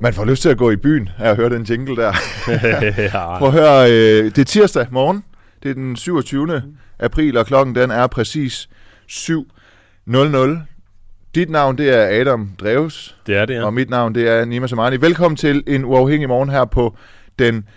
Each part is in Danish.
Man får lyst til at gå i byen af at høre den jingle der. Prøv at høre, øh, det er tirsdag morgen. Det er den 27. april, og klokken den er præcis 7.00. Dit navn, det er Adam Dreves, Det er det, ja. og mit navn, det er Nima Samani. Velkommen til en uafhængig morgen her på den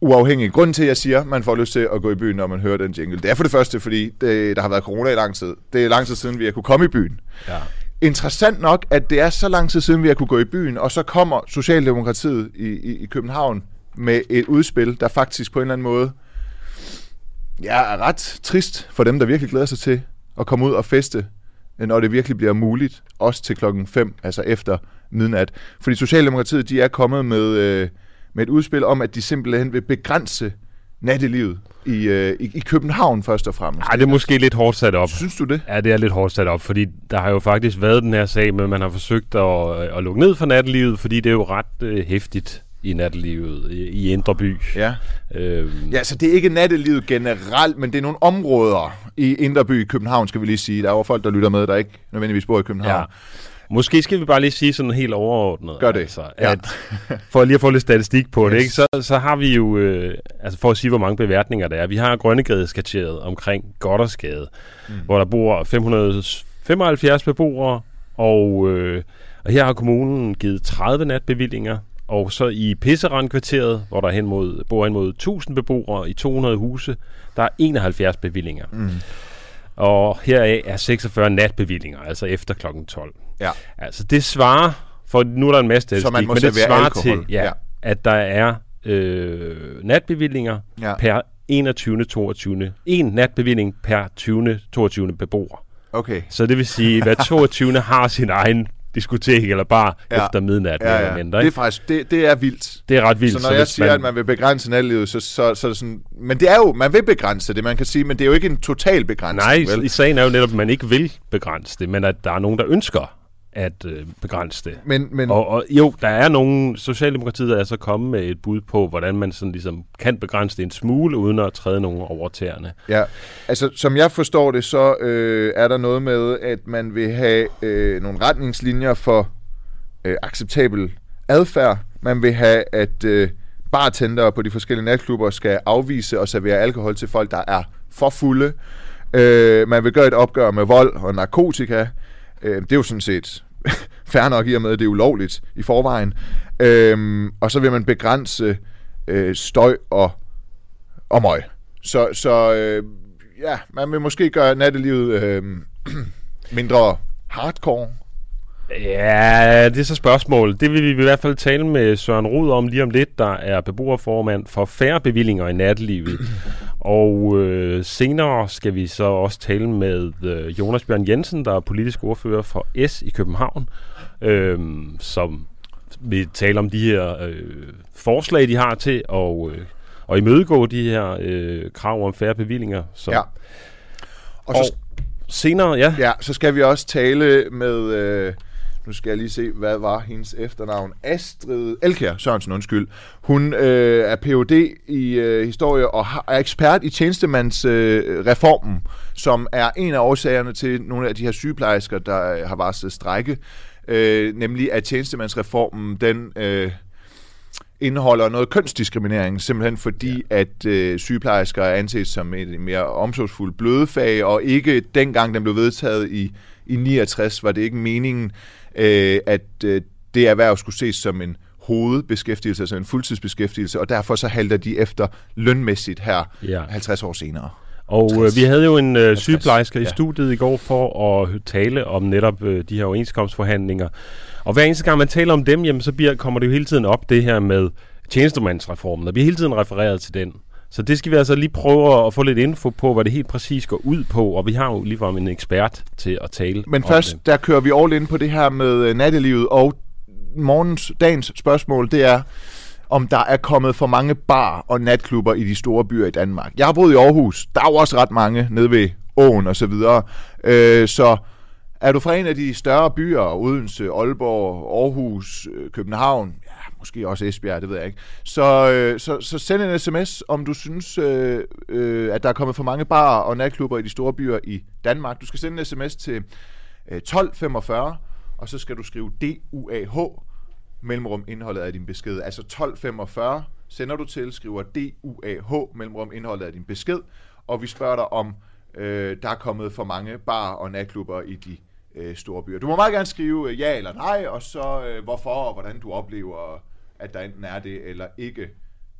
uafhængige. Grunden til, at jeg siger, at man får lyst til at gå i byen, når man hører den jingle, det er for det første, fordi det, der har været corona i lang tid. Det er lang tid siden, vi har kunne komme i byen. ja. Interessant nok, at det er så lang tid siden, vi har kunne gå i byen, og så kommer Socialdemokratiet i, i, i København med et udspil, der faktisk på en eller anden måde ja, er ret trist for dem, der virkelig glæder sig til at komme ud og feste, når det virkelig bliver muligt, også til klokken 5, altså efter midnat. Fordi Socialdemokratiet, de er kommet med, øh, med et udspil om, at de simpelthen vil begrænse nattelivet i, øh, i, i København først og fremmest. Ej, det er måske lidt hårdt sat op. Synes du det? Ja, det er lidt hårdt sat op, fordi der har jo faktisk været den her sag med, at man har forsøgt at, at lukke ned for nattelivet, fordi det er jo ret øh, hæftigt i nattelivet i, i Indre By. Ja. Øhm, Ja, så det er ikke nattelivet generelt, men det er nogle områder i Indreby i København, skal vi lige sige. Der er jo folk, der lytter med, der ikke nødvendigvis bor i København. ja. Måske skal vi bare lige sige sådan helt overordnet. Gør det. Altså, Ja. at, for lige at få lidt statistik på det, Yes. ikke? Så, så har vi jo, øh, altså for at sige, hvor mange beværtninger der er, vi har Grønnegade-skateret omkring Goddersgade, mm. hvor der bor 575 beboere, og, øh, og her har kommunen givet 30 natbevillinger, og så i Pisserandkvarteret, hvor der hen mod, bor hen mod 1000 beboere i 200 huse, der er 71 bevillinger. Mm. Og heraf er 46 natbevillinger, altså efter klokken 12. Ja. Altså det svarer, for nu er der en masse statistik, man må men det svarer alkohol. til, ja, Ja. at der er øh, natbevillinger ja. per 21. 22. En natbevilling per 20. 22. beboer. Okay. Så det vil sige, at hver 22. har sin egen diskotek eller bar Ja. efter midnat. Ja, ja. eller mindre, Det er ikke? faktisk, det, det er vildt. det er ret vildt. Så når jeg hvis siger, at man vil begrænse nattelivet, så, så, så er det sådan... Men det er jo, man vil begrænse det, man kan sige, men det er jo ikke en total begrænsning, Nej, vel? i sagen er jo netop, at man ikke vil begrænse det, men at der er nogen, der ønsker at øh, begrænse det. Men, men Og, og jo, der er nogen, Socialdemokratiet er så kommet med et bud på, hvordan man sådan ligesom kan begrænse det en smule, uden at træde nogen over tæerne. Ja, altså som jeg forstår det, så øh, er der noget med, at man vil have øh, nogle retningslinjer for øh, acceptabel adfærd. Man vil have, at øh, bartendere på de forskellige natklubber skal afvise og servere alkohol til folk, der er for fulde. Øh, man vil gøre et opgør med vold og narkotika. Øh, det er jo sådan set fair nok i og med, at det er ulovligt i forvejen. Øhm, og så vil man begrænse øh, støj og, og møg. Så, så øh, ja, man vil måske gøre nattelivet øh, mindre hardcore. Ja, det er så spørgsmålet. Det vil vi i hvert fald tale med Søren Rud om lige om lidt, der er beboerformand for færre bevillinger i nattelivet. Og øh, senere skal vi så også tale med øh, Jonas Bjørn Jensen, der er politisk ordfører for S i København, øh, som vil tale om de her øh, forslag, de har til at, øh, at imødegå de her øh, krav om færre bevillinger. Så, Ja. Og så, og senere, ja, ja, så skal vi også tale med, øh, nu skal jeg lige se, hvad var hendes efternavn? Astrid Elkjær Sørensen, undskyld. Hun øh, er Ph.D. i øh, historie og har, er ekspert i tjenestemandsreformen, øh, som er en af årsagerne til nogle af de her sygeplejersker, der øh, har varslet strække. Øh, nemlig at tjenestemandsreformen, den... Øh, indeholder noget kønsdiskriminering, simpelthen fordi, ja. at øh, sygeplejersker er anset som et mere omsorgsfuldt blødefag, og ikke dengang den blev vedtaget i, i 69, var det ikke meningen, øh, at øh, det erhverv skulle ses som en hovedbeskæftigelse, altså en fuldtidsbeskæftigelse, og derfor så halter de efter lønmæssigt her Ja. 50 år senere. Og øh, vi havde jo en øh, sygeplejerske i ja. studiet i går for at tale om netop øh, de her overenskomstforhandlinger. Og hver eneste gang man taler om dem, jamen, så bliver, kommer det jo hele tiden op det her med tjenestemandsreformen, og vi har hele tiden refereret til den. Så det skal vi altså lige prøve at få lidt info på, hvad det helt præcis går ud på, og vi har jo ligefrem en ekspert til at tale Men først, det. der kører vi all in på det her med øh, nattelivet, og morgens, dagens spørgsmål, det er, om der er kommet for mange bar- og natklubber i de store byer i Danmark. Jeg har boet i Aarhus. Der er jo også ret mange nede ved åen osv. Så, øh, så er du fra en af de større byer, Odense, Aalborg, Aarhus, øh, København, måske også Esbjerg, det ved jeg ikke, så, øh, så, så send en sms, om du synes, øh, øh, at der er kommet for mange barer og natklubber i de store byer i Danmark. Du skal sende en sms til øh, 1245, og så skal du skrive DUAH, mellemrum indholdet af din besked. Altså 1245 sender du til, skriver DUAH, mellemrum indholdet af din besked, og vi spørger dig om, øh, der er kommet for mange bar og natklubber i de øh, store byer. Du må meget gerne skrive øh, ja eller nej, og så øh, hvorfor og hvordan du oplever, at der enten er det eller ikke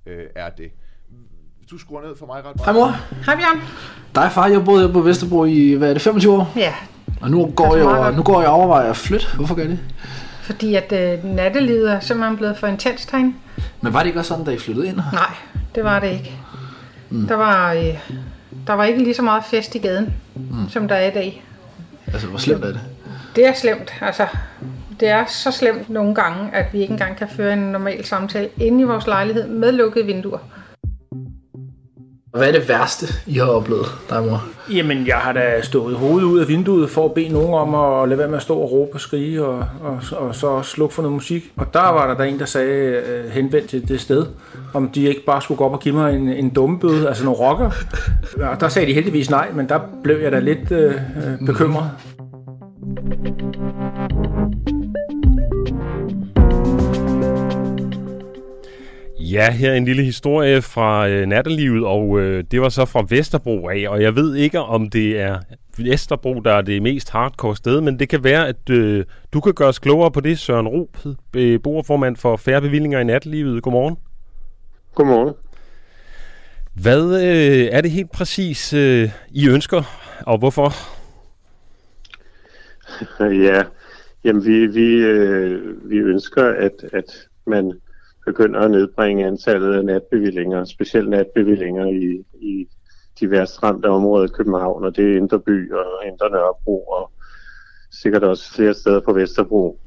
øh, er det. Du skruer ned for mig ret meget. Hej mor. Hej Bjørn. Dig far, jeg boede på Vesterbro i, hvad er det, 25 år? Ja, Og nu går, jeg, over, nu går jeg og overvejer at flytte. Hvorfor gør jeg det? fordi at øh, nattelivet er simpelthen blevet for intens herinde. Men var det ikke også sådan, da I flyttede ind? Nej, det var det ikke. Mm. Der, var, øh, der var ikke lige så meget fest i gaden, mm. som der er i dag. Altså, hvor slemt er det? Det er slemt. Altså, det er så slemt nogle gange, at vi ikke engang kan føre en normal samtale inde i vores lejlighed med lukkede vinduer. Hvad er det værste, I har oplevet, dig mor? Jamen, jeg har da stået hovedet ud af vinduet for at bede nogen om at lade være med at stå og råbe og skrige, og, og, og så slukke for noget musik. Og der var der, der en, der sagde øh, henvendt til det sted, om de ikke bare skulle gå op og give mig en, en dummebøde, altså nogle rocker. Og der sagde de heldigvis nej, men der blev jeg da lidt øh, øh, bekymret. Ja, her er en lille historie fra øh, nattelivet, og øh, det var så fra Vesterbro af, og jeg ved ikke, om det er Vesterbro, der er det mest hardcore sted, men det kan være, at øh, du kan gøre os klogere på det, Søren Rup, beboerformand for færre bevillinger i nattelivet. Godmorgen. Godmorgen. Hvad øh, er det helt præcis, øh, I ønsker, og hvorfor? Ja, jamen vi, vi, øh, vi ønsker, at, at man begynder at nedbringe antallet af natbevillinger, specielt natbevillinger i, i de værst ramte områder i København, og det er Indre By og Indre Nørrebro, og sikkert også flere steder på Vesterbro.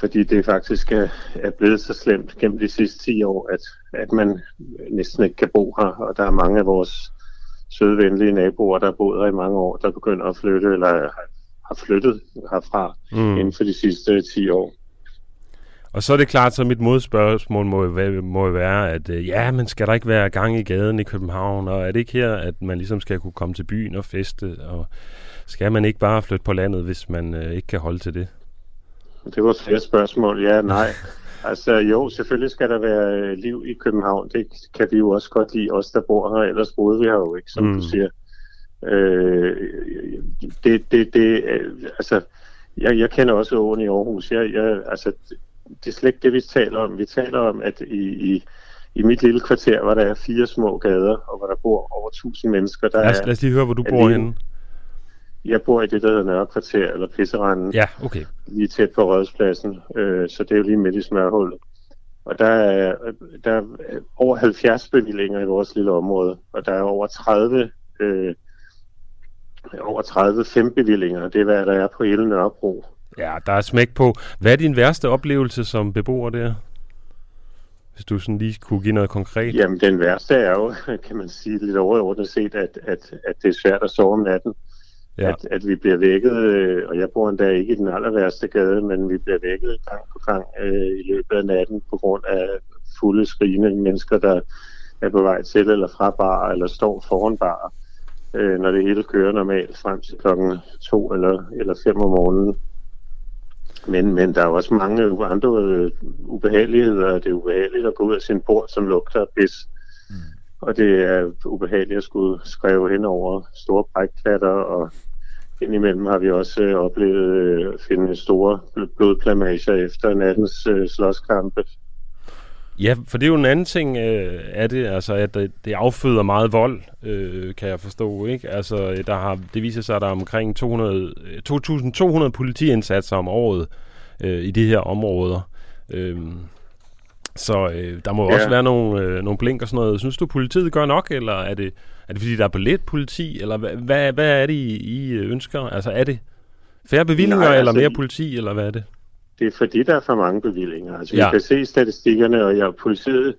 Fordi det faktisk er, er blevet så slemt gennem de sidste 10 år, at, at man næsten ikke kan bo her, og der er mange af vores søde, venlige naboer, der har boet her i mange år, der begynder at flytte, eller har, flyttet herfra mm. inden for de sidste 10 år. Og så er det klart, så mit modspørgsmål må må være at øh, ja, men skal der ikke være gang i gaden i København, og er det ikke her, at man ligesom skal kunne komme til byen og feste, og skal man ikke bare flytte på landet, hvis man øh, ikke kan holde til det? Det var flere spørgsmål. Ja, nej. Altså jo, selvfølgelig skal der være øh, liv i København. Det kan vi jo også godt lide, os der bor her. Ellers boede vi her jo ikke, som mm. du siger. Øh, det, det, det, øh, altså, jeg, jeg kender også åen i Aarhus. Jeg, jeg, altså, det er slet ikke det, vi taler om. Vi taler om, at i, i, i mit lille kvarter, hvor der er fire små gader, og hvor der bor over 1000 mennesker. Der lad, os, lad os lige høre, hvor du bor henne. Jeg bor i det, der hedder Nørrekvarter, eller Pisseranden. Ja, okay. Lige tæt på Rødspladsen, øh, så det er jo lige midt i smørhullet. Og der er, der er over 70 bevillinger i vores lille område, og der er over 30, øh, over 30 fem bevillinger. Det er, hvad der er på hele Nørrebro. Ja, der er smæk på. Hvad er din værste oplevelse som beboer der? Hvis du sådan lige kunne give noget konkret. Jamen, den værste er jo, kan man sige, lidt overordnet set, at, at, at det er svært at sove om natten. Ja. At, at vi bliver vækket, øh, og jeg bor endda ikke i den aller værste gade, men vi bliver vækket gang på gang øh, i løbet af natten på grund af fulde skrigende mennesker, der er på vej til eller fra bar, eller står foran bar, øh, når det hele kører normalt frem til klokken to eller, eller fem om morgenen. Men, men der er også mange andre øh, ubehageligheder. Det er ubehageligt at gå ud af sin port, som lugter af pis. Mm. Og det er ubehageligt at skulle skrive hen over store brækklatter, og indimellem har vi også øh, oplevet øh, at finde store blodplamager efter nattens øh, slåskampe. Ja, for det er jo en anden ting øh, af det, altså at det, det afføder meget vold, øh, kan jeg forstå, ikke? Altså, der har, det viser sig, at der er omkring 200, 2.200 politiindsatser om året øh, i de her områder. Øh, så øh, der må ja. også være nogle, øh, nogle blink og sådan noget. Synes du, politiet gør nok, eller er det, er det fordi, der er på lidt politi, eller hvad, hvad, hvad er det, I, I ønsker? Altså, er det færre bevillinger, Nej, altså, eller mere politi, eller hvad er det? Det er fordi, der er for mange bevillinger. Altså, ja. vi kan se statistikkerne, og ja, politiet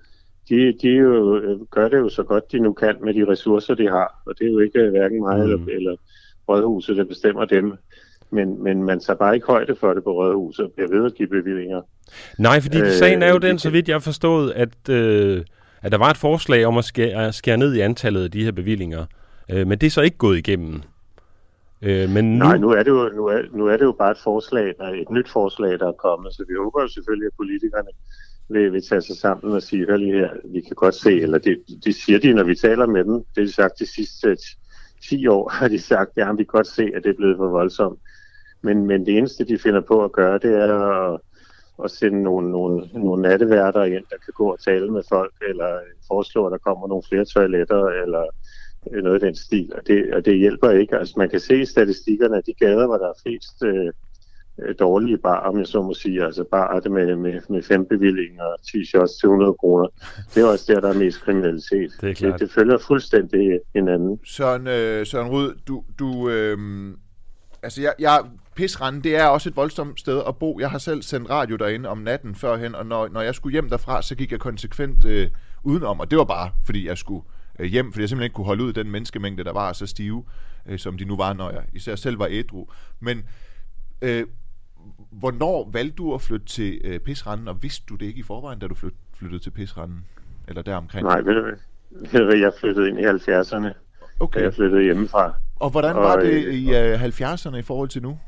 de, de jo, øh, gør det jo så godt, de nu kan med de ressourcer, de har. Og det er jo ikke øh, hverken mig mm. eller, eller Rådhuset, der bestemmer dem. Men, men man tager bare ikke højde for det på Rådhuset og bliver ved at give bevillinger. Nej, fordi øh, sagen er jo den, så vidt jeg har forstået, at, øh, at der var et forslag om at skære, skære ned i antallet af de her bevillinger. Øh, men det er så ikke gået igennem. Øh, men nu... Nej, nu er, det jo, nu, er, nu er det jo bare et forslag, der et nyt forslag, der er kommet, så vi håber jo selvfølgelig, at politikerne vil, vil tage sig sammen og sige, hør lige her, vi kan godt se, eller det, det siger de, når vi taler med dem, det har de sagt de sidste 10 år, har de sagt, ja, vi kan godt se, at det er blevet for voldsomt. Men, men det eneste, de finder på at gøre, det er at, at sende nogle, nogle, nogle natteværter ind, der kan gå og tale med folk, eller foreslå, at der kommer nogle flere toiletter, eller noget af den stil, og det, og det hjælper ikke. Altså man kan se i statistikkerne, at de gader, hvor der er flest øh, øh dårlige bar, om jeg så må sige, altså bar det med, med, med fem bevillinger og 10 shots til 100 kroner, det er også der, der er mest kriminalitet. Det, er klart. det, det følger fuldstændig hinanden. Søren, øh, Søren Rud, du, du øh, altså jeg, jeg Pisrande, det er også et voldsomt sted at bo. Jeg har selv sendt radio derinde om natten førhen, og når, når jeg skulle hjem derfra, så gik jeg konsekvent øh, udenom, og det var bare, fordi jeg skulle øh, hjem, fordi jeg simpelthen ikke kunne holde ud den menneskemængde, der var så stive, øh, som de nu var, når jeg især selv var ædru. Men øh, hvornår valgte du at flytte til øh, Pisranden, og vidste du det ikke i forvejen, da du flyt, flyttede til Pisranden? Eller deromkring? Nej, ved du hvad? Jeg flyttede ind i 70'erne, okay. da jeg flyttede hjemmefra. Og hvordan var og, det øh, i øh, 70'erne i forhold til nu?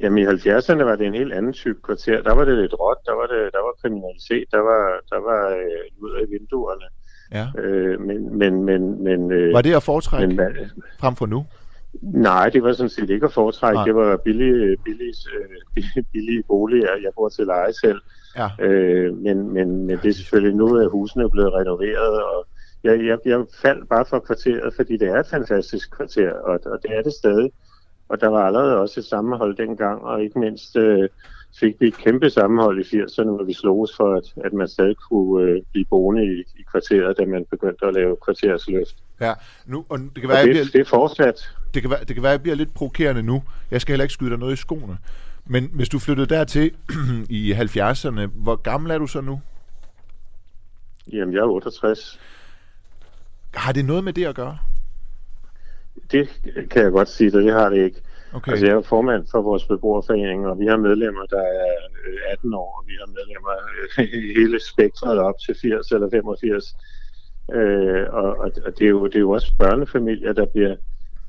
Jamen i 70'erne var det en helt anden type kvarter. Der var det lidt råt, der var, det, der var kriminalitet, der var, der var øh, ud af vinduerne. Ja. Øh, men, men, men, men, øh, var det at foretrække men, frem for nu? Nej, det var sådan set ikke at foretrække. Nej. Det var billige, billige, øh, billige boliger. Jeg bor til leje selv. Ja. Øh, men, men, men det er selvfølgelig nu, at husene er blevet renoveret, og jeg, jeg, jeg faldt bare for kvarteret, fordi det er et fantastisk kvarter, og, og det er det stadig. Og der var allerede også et sammenhold dengang, og ikke mindst øh, fik vi et kæmpe sammenhold i 80'erne, hvor vi sloges for, at, at man stadig kunne øh, blive boende i, i kvarteret, da man begyndte at lave kvartersløft. Ja, nu, og det kan være, og det, bliver, det er fortsat. Det kan, være, det kan være, at jeg bliver lidt provokerende nu. Jeg skal heller ikke skyde dig noget i skoene. Men hvis du flyttede dertil i 70'erne, hvor gammel er du så nu? Jamen, jeg er 68. Har det noget med det at gøre? Det kan jeg godt sige, det har det ikke. Okay. Altså, jeg er formand for vores beboerforening, og vi har medlemmer, der er 18 øh, år, og vi har medlemmer øh, hele spektret op til 80 eller 85. Øh, og, og, og det, er jo, det er jo også børnefamilier, der bliver,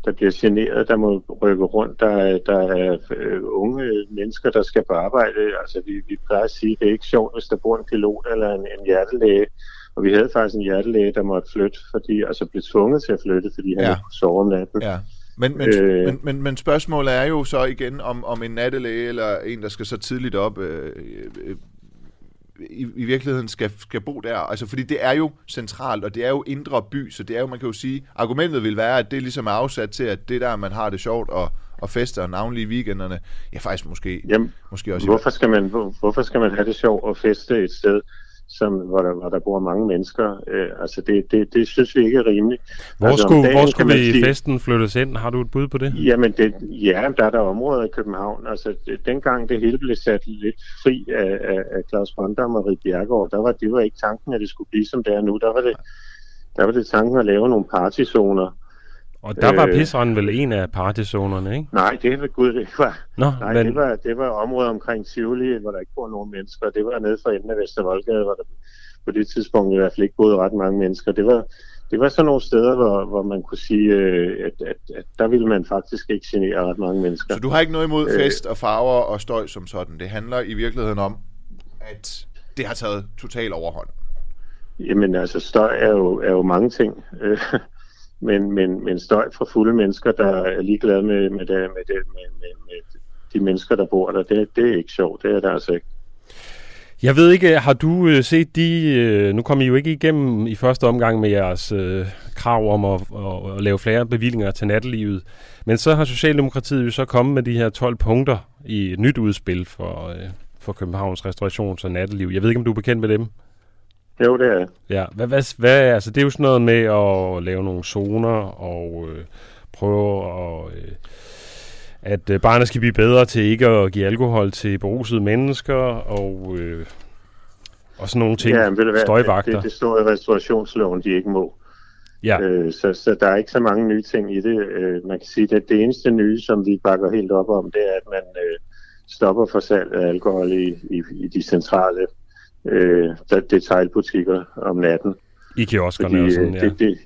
der bliver generet, der må rykke rundt. Der er, der er øh, unge mennesker, der skal på arbejde. Altså, vi, vi plejer at sige, at det er ikke sjovt, hvis der bor en pilot eller en, en hjertelæge. Og vi havde faktisk en hjertelæge, der måtte flytte, fordi, altså blev tvunget til at flytte, fordi han ja. ikke kunne sove om natten. Ja. Men, men, øh, men, men, men spørgsmålet er jo så igen, om, om en nattelæge eller en, der skal så tidligt op, øh, øh, i, i virkeligheden skal, skal bo der. Altså, fordi det er jo centralt, og det er jo indre by, så det er jo, man kan jo sige, argumentet vil være, at det ligesom er afsat til, at det der, man har det sjovt og, og fester, navnlig i weekenderne, ja faktisk måske, Jamen, måske også hvorfor skal, man, hvor, hvorfor skal man have det sjovt og feste et sted, som, hvor, der, hvor der bor mange mennesker. Øh, altså det, det, det synes vi ikke er rimeligt. Hvor altså, skulle, dagen, hvor skulle vi sige, festen flyttes ind? Har du et bud på det? Jamen, det, ja, der er der områder i København. Altså det, dengang det hele blev sat lidt fri af, af, af Claus Brandam og Rik Bjergaard, der var, det var ikke tanken, at det skulle blive som det er nu. Der var det, der var det tanken at lave nogle partyzoner, og der var øh, Pisranden vel en af partizonerne, ikke? Nej, det var gud, det var. Nå, nej, men... det var, det var området omkring Tivoli, hvor der ikke bor nogen mennesker. Det var nede for enden af Vestervoldgade, hvor der på det tidspunkt i hvert fald ikke boede ret mange mennesker. Det var, det var sådan nogle steder, hvor, hvor man kunne sige, øh, at, at, at der ville man faktisk ikke genere ret mange mennesker. Så du har ikke noget imod øh, fest og farver og støj som sådan? Det handler i virkeligheden om, at det har taget total overhånd? Jamen altså, støj er jo, er jo mange ting men, men, men støj fra fulde mennesker, der er ligeglade med, med, det, med, det, med, med, med de mennesker, der bor der, det, det er ikke sjovt. Det er det altså ikke. Jeg ved ikke, har du øh, set de... Øh, nu kom I jo ikke igennem i første omgang med jeres øh, krav om at, at, at lave flere bevillinger til nattelivet. Men så har Socialdemokratiet jo så kommet med de her 12 punkter i et nyt udspil for, øh, for Københavns restaurations- og natteliv. Jeg ved ikke, om du er bekendt med dem? Jo, det er Ja, hvad, hvad, hvad, altså det er jo sådan noget med at lave nogle zoner og øh, prøve at... Øh, at øh, barnet skal blive bedre til ikke at give alkohol til berusede mennesker, og øh, Og sådan nogle ting, Ja, men du hvad, støjvagter. det, det står i restaurationsloven, de ikke må. Ja, Øh, så, så der er ikke så mange nye ting i det. Øh, man kan sige, at det eneste nye, som vi bakker helt op om, det er, at man øh, stopper for salg af alkohol i, i, i de centrale øh, der- detailbutikker om natten. i kioskerne Fordi og øh, sådan, ja. det, det,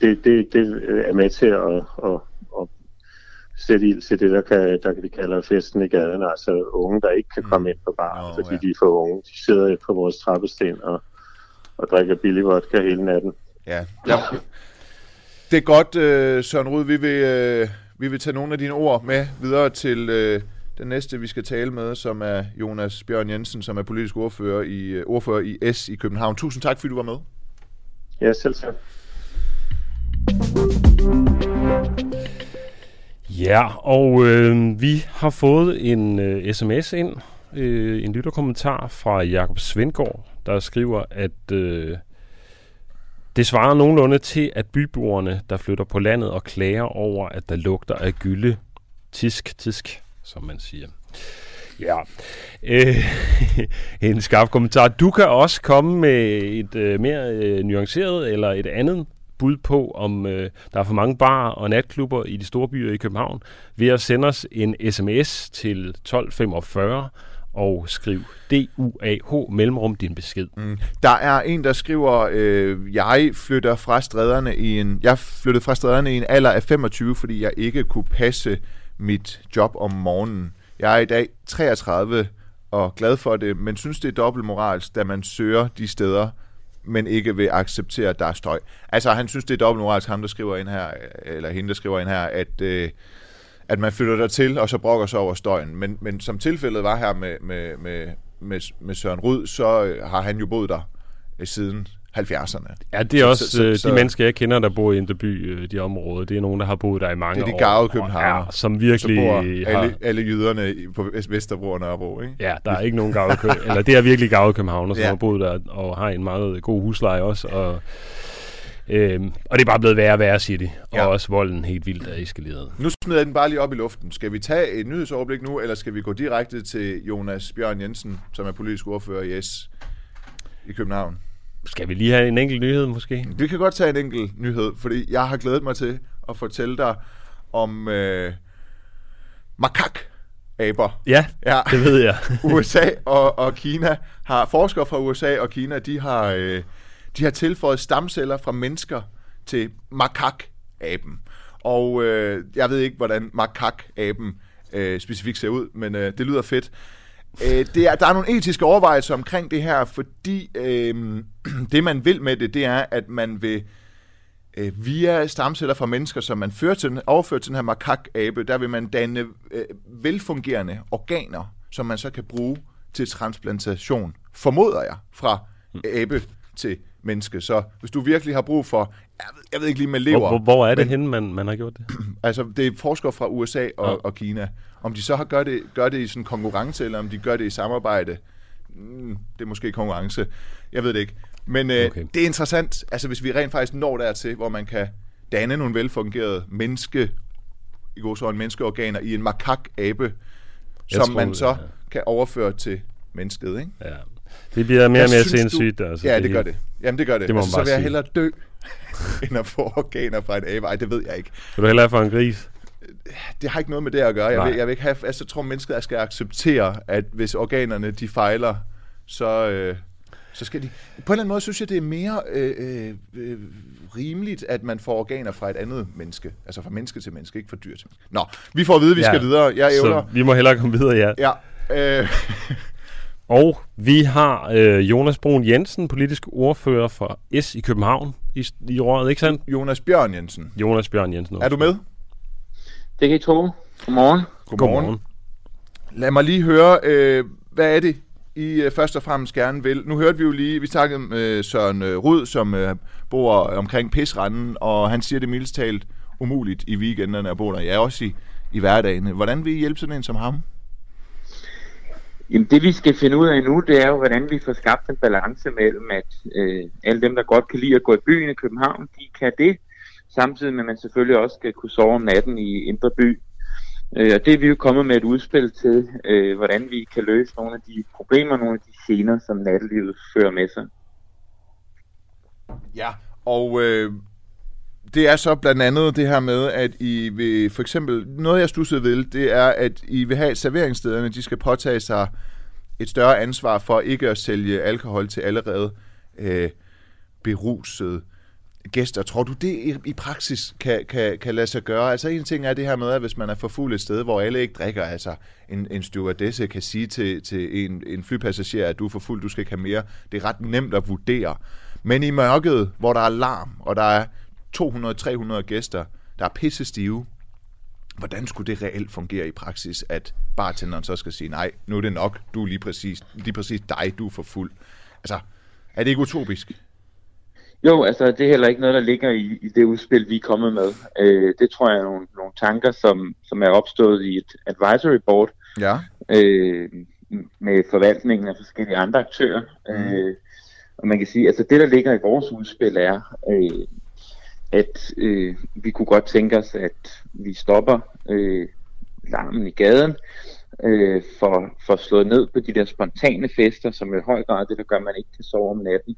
det, det, det er med til at, at, at sætte ild til det, der, kan, der vi kalder festen i gaden. Altså unge, der ikke kan komme ind på bar, Nå, fordi ja. de er for unge. De sidder på vores trappesten og, og drikker billig vodka hele natten. Ja. ja. Det er godt, øh, Søren Rud. Vi vil, øh, vi vil tage nogle af dine ord med videre til øh, den næste, vi skal tale med, som er Jonas Bjørn Jensen, som er politisk ordfører i, øh, ordfører i S i København. Tusind tak, fordi du var med. Ja, selv tak. Ja, og øh, vi har fået en øh, sms ind, øh, en lytterkommentar fra Jakob Svendgaard, der skriver, at øh, det svarer nogenlunde til, at byboerne, der flytter på landet og klager over, at der lugter af gylde, tisk, tisk, som man siger. Ja, øh, en skarp kommentar. Du kan også komme med et øh, mere øh, nuanceret eller et andet bud på, om øh, der er for mange barer og natklubber i de store byer i København, ved at sende os en sms til 1245 og skriv DUAH mellemrum din besked. Mm. Der er en, der skriver, øh, jeg flytter fra stræderne i en, jeg flyttede fra stræderne i en alder af 25, fordi jeg ikke kunne passe mit job om morgenen. Jeg er i dag 33 og glad for det, men synes, det er dobbeltmoralsk, da man søger de steder, men ikke vil acceptere, at der er støj. Altså, han synes, det er dobbeltmoralsk, ham der skriver ind her, eller hende, der skriver ind her, at, øh, at man flytter der til, og så brokker sig over støjen. Men, men som tilfældet var her med, med, med, med, med Søren Rud, så øh, har han jo boet der øh, siden 70'erne. Ja, det er Så- også så- så- øh, så- de mennesker, jeg kender, der bor i Indreby, øh, de områder. Det er nogen, der har boet der i mange Det er de år. garvede og københavnere. Ja, som Så virkelig bor har... alle, alle jyderne på Vest- Vesterbro og Nørrebro, ikke? Ja, der er ikke nogen gavede kø- eller det er virkelig gavede københavner, som ja. har boet der og har en meget god husleje også. Og, øhm, og det er bare blevet værre og værre, siger de. Og Ja. også volden helt vildt er eskaleret. Nu smider jeg den bare lige op i luften. Skal vi tage et nyhedsoverblik nu, eller skal vi gå direkte til Jonas Bjørn Jensen, som er politisk ordfører i S i København? Skal vi lige have en enkelt nyhed måske? Vi kan godt tage en enkelt nyhed, fordi jeg har glædet mig til at fortælle dig om øh, makak-aber. Ja, Ja. det ved jeg. USA og, og Kina har, forskere fra USA og Kina, de har, øh, de har tilføjet stamceller fra mennesker til makak-aben. Og øh, jeg ved ikke, hvordan makak-aben øh, specifikt ser ud, men øh, det lyder fedt. Øh, det er, der er nogle etiske overvejelser omkring det her, fordi øh, det man vil med det, det er, at man vil øh, via stamceller fra mennesker, som man fører til, overfører til den her makakabe, der vil man danne øh, velfungerende organer, som man så kan bruge til transplantation, formoder jeg, fra abe til menneske. Så hvis du virkelig har brug for, jeg ved, jeg ved ikke lige med lever, Hvor, hvor, hvor er det men- henne, man, man har gjort det? Altså, det er forskere fra USA og, Ja. og Kina. Om de så har gør det, gør det i sådan konkurrence, eller om de gør det i samarbejde, mm, det er måske konkurrence. Jeg ved det ikke. Men øh, Okay. det er interessant, altså hvis vi rent faktisk når dertil, hvor man kan danne nogle velfungerede menneske, i god så menneskeorganer i en makak-abe, som man så er- kan overføre til mennesket, ikke? Ja. Det bliver mere og mere sindssygt. Du? Altså, Ja, det, hele- gør det. Jamen, det gør det. Det må altså, så vil jeg hellere dø, end at få organer fra en abe. Ej, det ved jeg ikke. Vil du hellere få en gris? det har ikke noget med det at gøre. Jeg Nej. vil, jeg vil ikke have, altså, jeg tror, mennesket skal acceptere, at hvis organerne de fejler, så, øh, så skal de... På en eller anden måde synes jeg, det er mere øh, øh, øh, rimeligt, at man får organer fra et andet menneske. Altså fra menneske til menneske, ikke fra dyr til menneske. Nå, vi får at vide, at vi Ja. skal videre. Jeg Så ævler. vi må hellere komme videre, ja. Ja. Øh, Og vi har øh, Jonas Brun Jensen, politisk ordfører for S i København i, i rådet, ikke sandt? Jonas Bjørn Jensen. Jonas Bjørn Jensen. Er du med? Det kan I tro. Godmorgen. Godmorgen. Lad mig lige høre, øh, hvad er det, I øh, først og fremmest gerne vil? Nu hørte vi jo lige, vi snakkede med øh, Søren øh, Rud, som øh, bor omkring Pisranden, og han siger det mildest talt umuligt i weekenderne at bo der. Ja, også i, i hverdagen. Hvordan vil I hjælpe sådan en som ham? Jamen det vi skal finde ud af nu, det er jo, hvordan vi får skabt en balance mellem, at øh, alle dem, der godt kan lide at gå i byen i København, de kan det, samtidig med at man selvfølgelig også skal kunne sove om natten i Indre By. Øh, og det er vi jo kommet med et udspil til, øh, hvordan vi kan løse nogle af de problemer, nogle af de gener, som nattelivet fører med sig. Ja, og øh, det er så blandt andet det her med, at I vil, for eksempel, noget jeg stussede ved, det er, at I vil have, at serveringsstederne, de skal påtage sig et større ansvar for ikke at sælge alkohol til allerede øh, berusede gæster. Tror du, det i, i praksis kan, kan, kan lade sig gøre? Altså en ting er det her med, at hvis man er for fuld et sted, hvor alle ikke drikker, altså en, en stewardesse kan sige til, til en, en flypassager, at du er for fuld, du skal ikke have mere. Det er ret nemt at vurdere. Men i mørket, hvor der er larm, og der er 200-300 gæster, der er pisse stive, hvordan skulle det reelt fungere i praksis, at bartenderen så skal sige, nej, nu er det nok, du er lige præcis, lige præcis dig, du er for fuld. Altså, er det ikke utopisk? Jo, altså det er heller ikke noget, der ligger i, i det udspil, vi er kommet med. Øh, det tror jeg er nogle, nogle tanker, som, som er opstået i et advisory board Ja. øh, med forvaltningen af forskellige andre aktører. Mm. Øh, og man kan sige, altså det, der ligger i vores udspil er, øh, at øh, vi kunne godt tænke os, at vi stopper øh, larmen i gaden, øh, for, for slået ned på de der spontane fester, som i høj grad det, der gør, at man ikke kan sove om natten.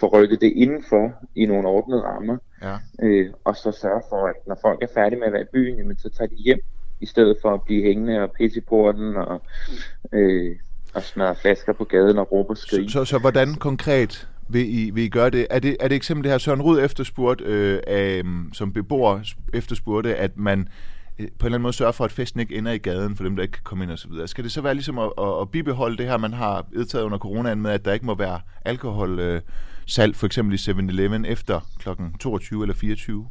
Få rykket det indenfor i nogle ordnede rammer, Ja. øh, og så sørge for, at når folk er færdige med at være i byen, jamen, så tager de hjem, i stedet for at blive hængende og pisse i porten og, øh, og smadre flasker på gaden og råbe og Så, skrige. så, så hvordan konkret vil I, vil I gøre det? Er det, er det eksempel det her Søren Rud efterspurgt, øh, af, som beboer efterspurgte, at man øh, på en eller anden måde sørger for, at festen ikke ender i gaden for dem, der ikke kan komme ind osv. Skal det så være ligesom at, at, at bibeholde det her, man har vedtaget under coronaen med, at der ikke må være alkohol øh, salg, for eksempel i 7-Eleven efter kl. 22 eller 24?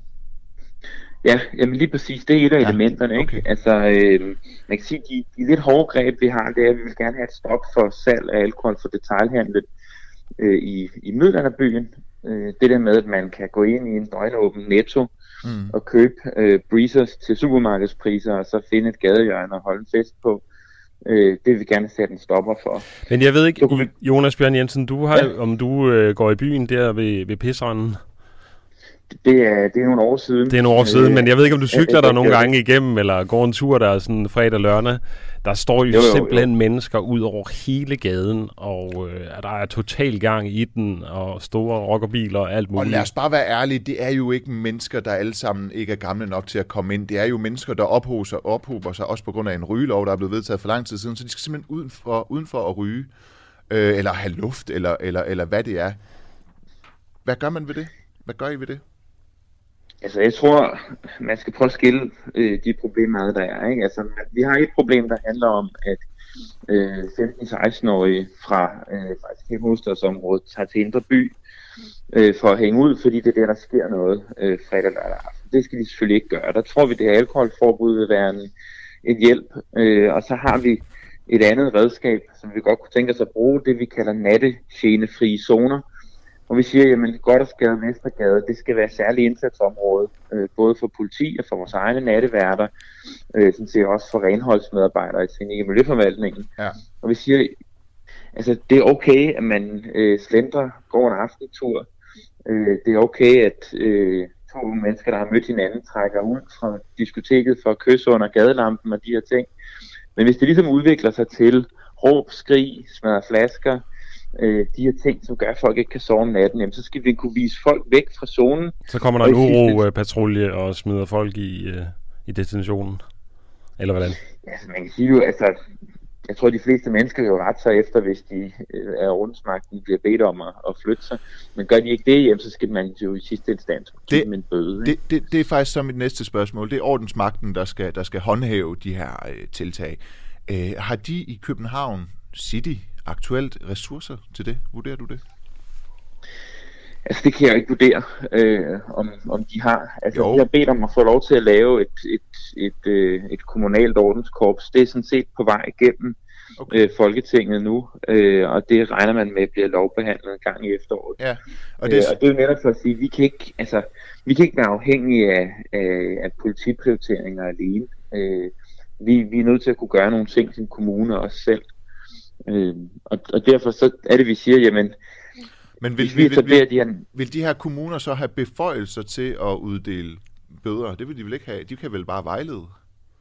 Ja, jamen lige præcis, det er et af Ja, elementerne, ikke? okay. Altså, øh, man kan sige, de, de lidt hårde greb, vi har, det er, at vi vil gerne have et stop for salg af alkohol for detailhandlet øh, i, i midlerne af byen. Øh, det der med, at man kan gå ind i en døgnåben netto Mm. og købe øh, breezers til supermarkedspriser, og så finde et gadehjørne og holde en fest på. Øh, det vil vi gerne sætte en stopper for. Men jeg ved ikke, vi- Jonas Bjørn Jensen, du har, Ja. om du øh, går i byen der ved, ved pisranden. Det er, det er nogle år siden. Det er nogle år siden, Øh, men jeg ved ikke, om du cykler det der gør nogle gange igennem, eller går en tur der sådan fredag lørdag. Der står jo, Jo, jo, jo. simpelthen mennesker ud over hele gaden, og øh, der er total gang i den, og store rockerbiler og alt Og muligt. lad os bare være ærlige, det er jo ikke mennesker, der alle sammen ikke er gamle nok til at komme ind. Det er jo mennesker, der ophober sig, ophober sig også på grund af en rygelov, der er blevet vedtaget for lang tid siden, så de skal simpelthen udenfor, udenfor at ryge, øh, eller have luft, eller, eller, eller hvad det er. Hvad gør man ved det? Hvad gør I ved det? Altså, jeg tror, man skal prøve at skille øh, de problemer, ad, der er. Ikke? Altså, vi har et problem, der handler om, at øh, 15-16-årige fra øh, faktisk hele hovedstadsområdet tager til Indre By øh, for at hænge ud, fordi det er der, der sker noget øh, fredag lørdag aften. Det skal de selvfølgelig ikke gøre. Der tror vi, det her alkoholforbud vil være en, en hjælp. Øh, og så har vi et andet redskab, som vi godt kunne tænke os at bruge, det vi kalder nattegenefrie zoner. Og vi siger, jamen Goddersgade, Vestergade, det skal være særlig indsatsområde, øh, både for politi og for vores egne natteværter, øh, sådan set også for renholdsmedarbejdere i teknik- og miljøforvaltningen. Ja. Og vi siger, altså det er okay, at man øh, slendrer, går en aftentur. Øh, det er okay, at øh, to mennesker, der har mødt hinanden, trækker ud fra diskoteket for at kysse under gadelampen og de her ting. Men hvis det ligesom udvikler sig til råb, skrig, smadre flasker, øh, de her ting, som gør, at folk ikke kan sove om natten, jamen, så skal vi kunne vise folk væk fra zonen. Så kommer der en uro-patrulje og smider folk i, øh, i destinationen. Eller hvordan? Ja, altså, man kan sige jo, altså, jeg tror, de fleste mennesker vil jo ret sig efter, hvis de øh, er ordensmagten, bliver bedt om at, at flytte sig. Men gør de ikke det, jamen, så skal man jo i sidste instans give dem en bøde. ikke? Det, det, det er faktisk så mit næste spørgsmål. Det er ordensmagten, der skal, der skal håndhæve de her øh, tiltag. Øh, har de i København City aktuelt ressourcer til det? Vurderer du det? Altså, det kan jeg ikke vurdere, øh, om, om de har. Altså, Jo. de har bedt om at få lov til at lave et, et, et, øh, et kommunalt ordenskorps. Det er sådan set på vej igennem Okay. øh, Folketinget nu, øh, og det regner man med bliver lovbehandlet en gang i efteråret. Ja, og Og det, det, øh, og det er jo netop for at sige, at vi kan ikke, altså, vi kan ikke være afhængige af, af, af politiprioriteringer alene. Øh, vi, vi er nødt til at kunne gøre nogle ting som kommune også selv. Øh, og, og derfor så er det, vi siger, jamen, men vil, vi vil, vil, de her vil de her kommuner så have beføjelser til at uddele bøder? Det vil de vel ikke have. De kan vel bare vejlede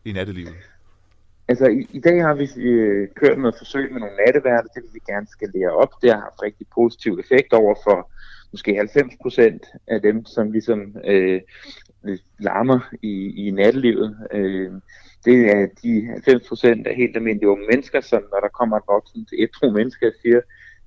i nattelivet? Altså, i, i dag har vi øh, kørt noget forsøg med nogle natteværter, det vil vi gerne skalere op. Det har haft rigtig positiv effekt over for måske 90 procent af dem, som ligesom øh, larmer i, i nattelivet. Øh, det er de 90 procent af helt almindelige unge mennesker, som når der kommer et voksen til et to mennesker siger,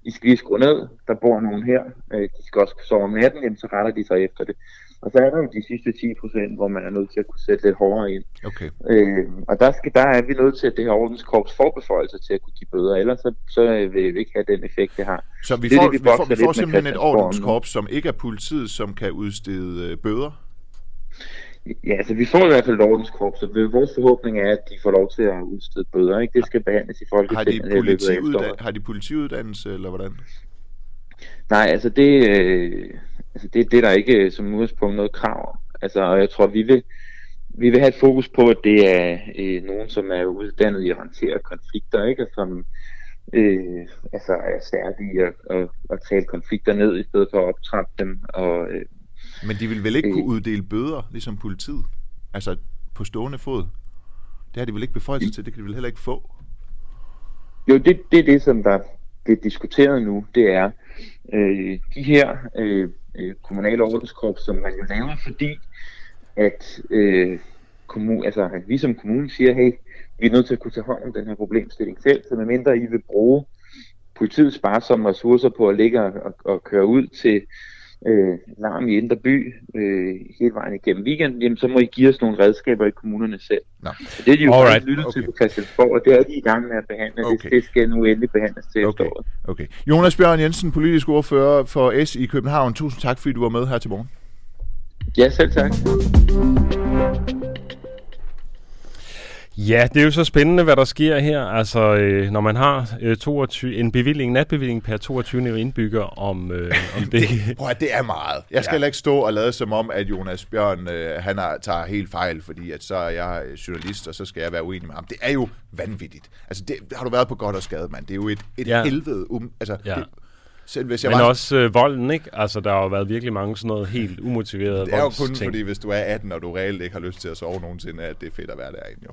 I skal lige skrue ned, der bor nogen her, øh, de skal også sove om natten, jamen, så retter de sig efter det. Og så er der jo de sidste 10 procent, hvor man er nødt til at kunne sætte lidt hårdere ind. Okay. Øh, og der, skal, der er vi nødt til, at det her ordenskorps får beføjelser til at kunne give bøder, ellers så, så vil vi ikke have den effekt, det har. Så vi Det får, det, vi vi får, vi får simpelthen et ordenskorps, som ikke er politiet, som kan udstede øh, bøder? Ja, altså vi får i hvert fald et ordenskorps, og vores forhåbning er, at de får lov til at udstede bøder. Ikke? Det skal behandles i Har de, politiuddan- har de politiuddannelse, eller hvordan? Nej, altså det, øh, altså det, det er der ikke øh, som udgangspunkt noget krav om. Altså, og jeg tror, vi vil, vi vil have et fokus på, at det er øh, nogen, som er uddannet i at håndtere konflikter, ikke? Og som øh, altså er stærke i at, at, at tale konflikter ned, i stedet for at optrappe dem. Og, øh, Men de vil vel ikke Øh. kunne uddele bøder, ligesom politiet? Altså på stående fod? Det har de vel ikke beføjelse til, det kan de vel heller ikke få? Jo, det, det er det, som der bliver diskuteret nu, det er øh, de her øh, øh, kommunale ordenskorps, som man jo laver, fordi at, øh, kommun, altså, at vi som kommune siger, hey, vi er nødt til at kunne tage hånd om den her problemstilling selv, så medmindre I vil bruge politiets sparsomme ressourcer på at ligge og, og, og køre ud til øh, larm i Indre By øh, hele vejen igennem weekenden, jamen, så må I give os nogle redskaber i kommunerne selv. Nå. Så det er de jo Alright. lyttet Okay. til på Christiansborg, og det er de i gang med at behandle. Okay. Det, det skal nu endelig behandles til Okay. efteråret. Okay. Jonas Bjørn Jensen, politisk ordfører for S i København. Tusind tak, fordi du var med her til morgen. Ja, selv tak. Ja, det er jo så spændende, hvad der sker her. Altså, øh, når man har øh, 22, en bevilling, natbevilling per 22 indbygger om, øh, om det. Prøv at det er meget. Jeg skal Ja. ikke stå og lade som om, at Jonas Bjørn øh, han har, tager helt fejl, fordi at så er jeg journalist, og så skal jeg være uenig med ham. Det er jo vanvittigt. Altså, det, har du været på godt og skade, mand. Det er jo et, et Ja. helvede. Um, altså, Ja. det, selv hvis jeg Men var... også øh, volden, ikke? Altså, der har jo været virkelig mange sådan noget helt umotiveret det er jo kun voldsting. fordi, hvis du er 18, og du reelt ikke har lyst til at sove nogensinde, at det er fedt at være derinde, jo.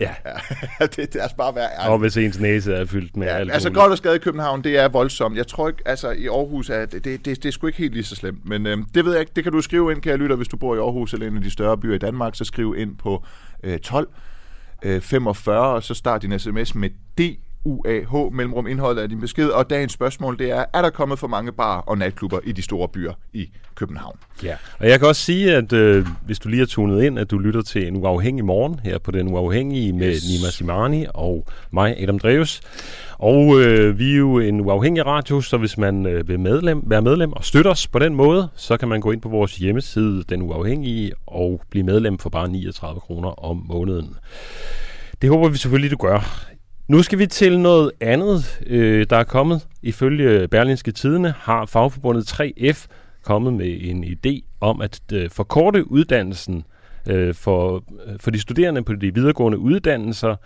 Ja, Ja. det, det er altså bare være ærlig. og hvis ens næse er fyldt med Ja, alkohol. altså godt og skade i København, det er voldsomt. Jeg tror ikke, altså i Aarhus er det, det, det, det er sgu ikke helt lige så slemt. Men øhm, det ved jeg ikke, det kan du skrive ind, kære lytter, hvis du bor i Aarhus eller en af de større byer i Danmark, så skriv ind på øh, 12 øh, 45, og så start din sms med D UAH, mellemrum indholdet af din besked, og dagens spørgsmål det er, er der kommet for mange bar og natklubber i de store byer i København? Ja, og jeg kan også sige, at øh, hvis du lige har tunet ind, at du lytter til en uafhængig morgen her på Den Uafhængige med Yes. Nima Simani og mig, Adam Dreves. Og øh, vi er jo en uafhængig radio, så hvis man øh, vil medlem, være medlem og støtte os på den måde, så kan man gå ind på vores hjemmeside, Den Uafhængige, og blive medlem for bare 39 kroner om måneden. Det håber vi selvfølgelig, du gør. Nu skal vi til noget andet, øh, der er kommet. Ifølge Berlinske Tidene har fagforbundet 3F kommet med en idé om at øh, forkorte uddannelsen øh, for, øh, for de studerende på de videregående uddannelser,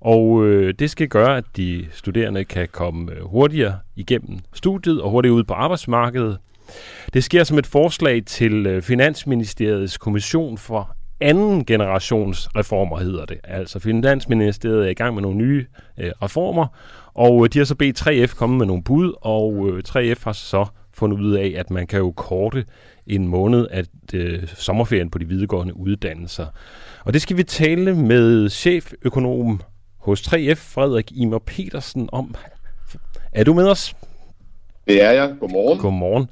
og øh, det skal gøre, at de studerende kan komme øh, hurtigere igennem studiet og hurtigere ud på arbejdsmarkedet. Det sker som et forslag til øh, Finansministeriets kommission for anden generations reformer, hedder det. Altså Finansministeriet er i gang med nogle nye øh, reformer, og øh, de har så bedt 3F komme med nogle bud, og øh, 3F har så fundet ud af, at man kan jo korte en måned af øh, sommerferien på de videregående uddannelser. Og det skal vi tale med cheføkonom hos 3F, Frederik Imer Petersen, om. Er du med os? Det er jeg. Godmorgen. Godmorgen.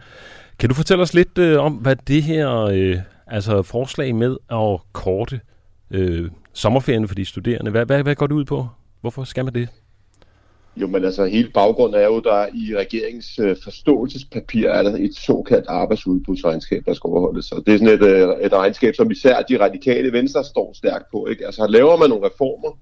Kan du fortælle os lidt øh, om, hvad det her øh, altså forslag med at korte øh, sommerferien for de studerende, hvad, hvad, hvad går det ud på? Hvorfor skal man det? Jo, men altså hele baggrunden er jo, der i regeringens øh, forståelsespapir er der et såkaldt arbejdsudbudsregnskab, der skal overholdes. Og det er sådan et, øh, et regnskab, som især de radikale venstre står stærkt på. Ikke? Altså laver man nogle reformer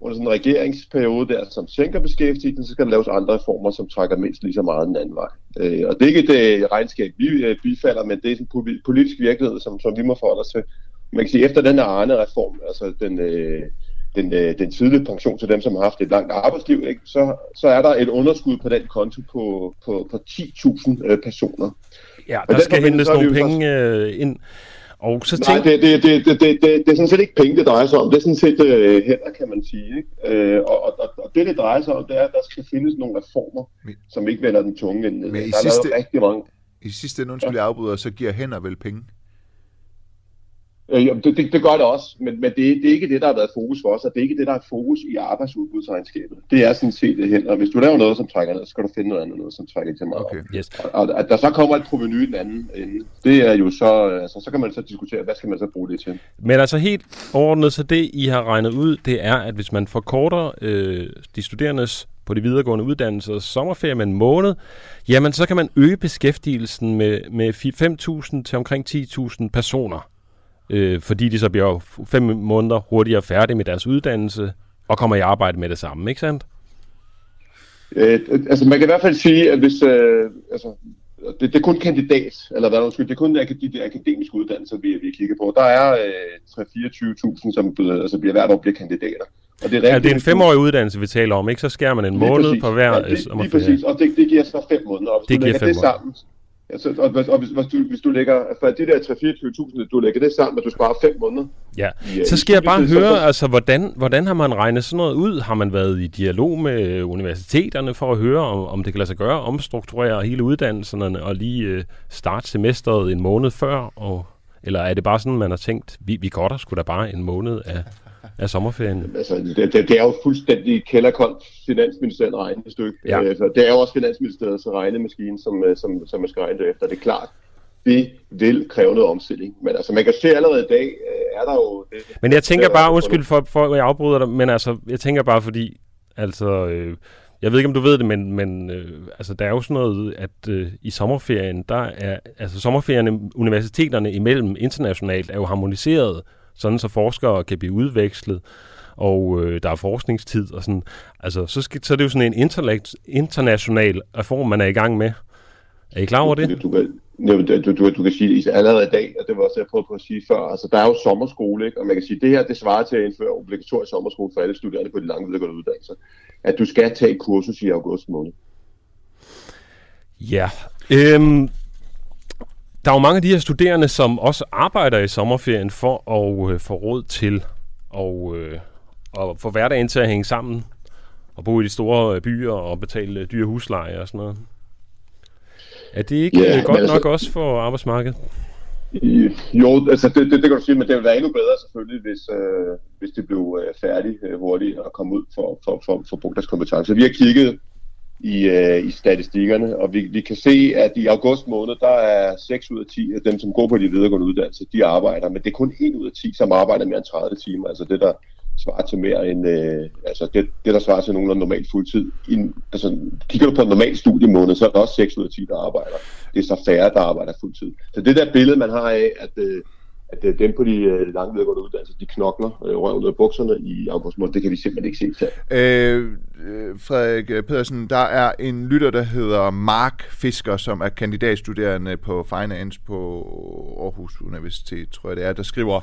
under sådan en regeringsperiode der, som sænker beskæftigelsen, så skal der laves andre reformer, som trækker mindst lige så meget den anden vej. Øh, og det er ikke et øh, regnskab, vi øh, bifalder, men det er en politisk virkelighed, som, som vi må forholde os til. Man kan sige, efter den her Arne-reform, altså den... Øh, den, øh, den tidlige pension til dem, som har haft et langt arbejdsliv, ikke? Så, så er der et underskud på den konto på, på, på 10.000 øh, personer. Ja, Og der den skal hentes nogle penge øh, ind. Og så Nej, tænk, det, det, det, det, det, det, det er sådan set ikke penge, det drejer sig om. Det er sådan set øh, hænder, kan man sige. Ikke? Øh, og, og, og- det, det drejer sig om, det er, at der skal findes nogle reformer, Men- som ikke vender den tunge ende. Men Der i er sidste- lavet rigtig mange. I sidste ende, undskyld, jeg afbryder, så giver hænder vel penge. Øh, det, det, det gør det også, men, men det, det er ikke det, der har været fokus for os, og det er ikke det, der er fokus i arbejdsudbudsregnskabet. Det er sådan set det hænder. Hvis du laver noget, som trækker ned, så skal du finde noget andet, noget, som trækker til meget Okay. yes. Og, og at der så kommer et proveny i den anden ende, det er jo så, altså, så kan man så diskutere, hvad skal man så bruge det til? Men altså helt overordnet, så det I har regnet ud, det er, at hvis man forkorter øh, de studerendes på de videregående uddannelser sommerferie med en måned, jamen så kan man øge beskæftigelsen med, med fi- 5.000 til omkring 10.000 personer. Øh, fordi de så bliver fem måneder hurtigere færdige med deres uddannelse og kommer i arbejde med det samme, ikke sandt? Øh, altså man kan i hvert fald sige, at hvis, øh, altså, det, det er kun kandidat, eller hvad undskyld, det er kun de, de, de akademiske uddannelser, vi, vi kigger på. Der er øh, 3-24.000, som bliver- altså, bliver hvert år bliver kandidater. Og det er, Ja, det er en femårig uddannelse, vi taler om, ikke? Så skærer man en Lige måned præcis. på hver ja, det, lige sommerferie. præcis, og det, det giver så fem måneder. Og hvis Det du giver lægger fem det måneder. sammen, altså, og, hvis, og hvis, hvis, du, hvis du lægger, for de der 3-24.000, du lægger det sammen, at du sparer fem måneder. Ja, Ja, så skal jeg bare det- høre, så- altså, hvordan, hvordan har man regnet sådan noget ud? Har man været i dialog med universiteterne for at høre, om, om det kan lade sig gøre, omstrukturere hele uddannelserne og lige øh, starte semesteret en måned før? Og, eller er det bare sådan, man har tænkt, vi, vi går der sgu da bare en måned af, af sommerferien? Altså, det, det, det er jo fuldstændig kælderkoldt finansministeriet regnestykke. Ja. Øh, så det er jo også finansministeriets regnemæskine, som, øh, som, som man skal regne det efter. Det er klart, det vil kræve noget omstilling. Men altså, man kan se allerede i dag, øh, er der jo... Det, Men jeg tænker er bare, undskyld for, for at jeg afbryder dig, men altså, jeg tænker bare fordi, altså, øh, jeg ved ikke, om du ved det, men, men øh, altså, der er jo sådan noget, at øh, i sommerferien, der er, altså sommerferierne, universiteterne imellem internationalt er jo harmoniseret, sådan så forskere kan blive udvekslet, og øh, der er forskningstid og sådan. Altså, så, skal, så er det jo sådan en international reform, man er i gang med. Er I klar over det? Du kan, du, du, du, kan sige at allerede i dag, og det var også det, jeg prøvede på at sige før, altså der er jo sommerskole, ikke? og man kan sige, at det her det svarer til at indføre obligatorisk sommerskole for alle studerende på de lange videregående uddannelser. At du skal tage et kursus i august måned. Ja. Øhm, der er jo mange af de her studerende, som også arbejder i sommerferien for at øh, få råd til og, øh, at få hverdagen til at hænge sammen og bo i de store øh, byer og betale øh, dyre husleje og sådan noget. Er det ikke Ja, men godt altså- nok også for arbejdsmarkedet? Jo, altså det, det, det kan du sige, men det ville være endnu bedre selvfølgelig, hvis, øh, hvis det blev øh, færdigt øh, hurtigt og kom ud for, for, for, for brugt deres kompetencer. Vi har kigget i, øh, i statistikkerne, og vi, vi kan se, at i august måned, der er 6 ud af 10 af dem, som går på de videregående uddannelser, de arbejder, men det er kun 1 ud af 10, som arbejder mere end 30 timer, altså det der svarer til mere end, øh, altså det, det der svarer til nogenlunde normal fuldtid. I, altså, kigger du på en normal studiemåned, så er der også 6 ud af 10, der arbejder. Det er så færre, der arbejder fuldtid. Så det der billede, man har af, at, øh, at øh, dem på de øh, lange videregående uddannelser, de knokler øh, røven ud af bukserne i august måned, det kan vi simpelthen ikke se til. Øh, øh, Frederik Pedersen, der er en lytter, der hedder Mark Fisker, som er kandidatstuderende på Finance på Aarhus Universitet, tror jeg det er, der skriver,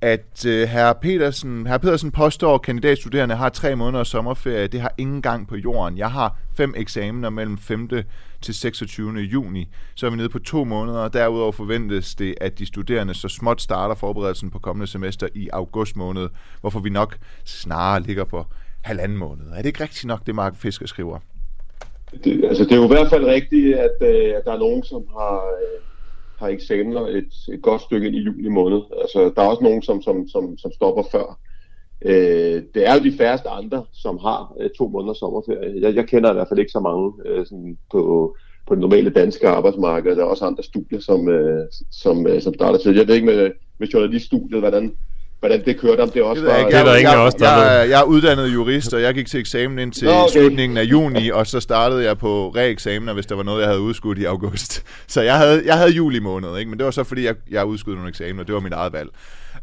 at øh, herr, Petersen, herr Pedersen påstår, at kandidatstuderende har tre måneders sommerferie. Det har ingen gang på jorden. Jeg har fem eksamener mellem 5 til 26. juni. Så er vi nede på to måneder. Derudover forventes det, at de studerende så småt starter forberedelsen på kommende semester i august måned, hvorfor vi nok snarere ligger på halvanden måned. Er det ikke rigtigt nok, det Mark Fisker skriver? Det, altså, det er jo i hvert fald rigtigt, at, øh, at der er nogen, som har, øh, har eksamener et, et godt stykke ind i juli måned. Altså, der er også nogen, som, som, som, som stopper før. Øh, det er jo de færreste andre, som har øh, to måneder sommerferie. Jeg, jeg kender i hvert fald ikke så mange øh, sådan på, på det normale danske arbejdsmarked. Der er også andre studier, som, øh, som, øh, som starter til. Jeg ved ikke med, med journaliststudiet, hvordan, hvordan det kørte, om det også Det jeg var... ikke. Det er der Jeg, ingen af jeg, os, der jeg, jeg er uddannet jurist, og jeg gik til eksamen ind til Nå, okay. slutningen af juni, og så startede jeg på reeksamener, hvis der var noget, jeg havde udskudt i august. Så jeg havde, jeg havde juli måned, ikke? men det var så fordi, jeg, jeg udskudte nogle eksamener, det var mit eget valg.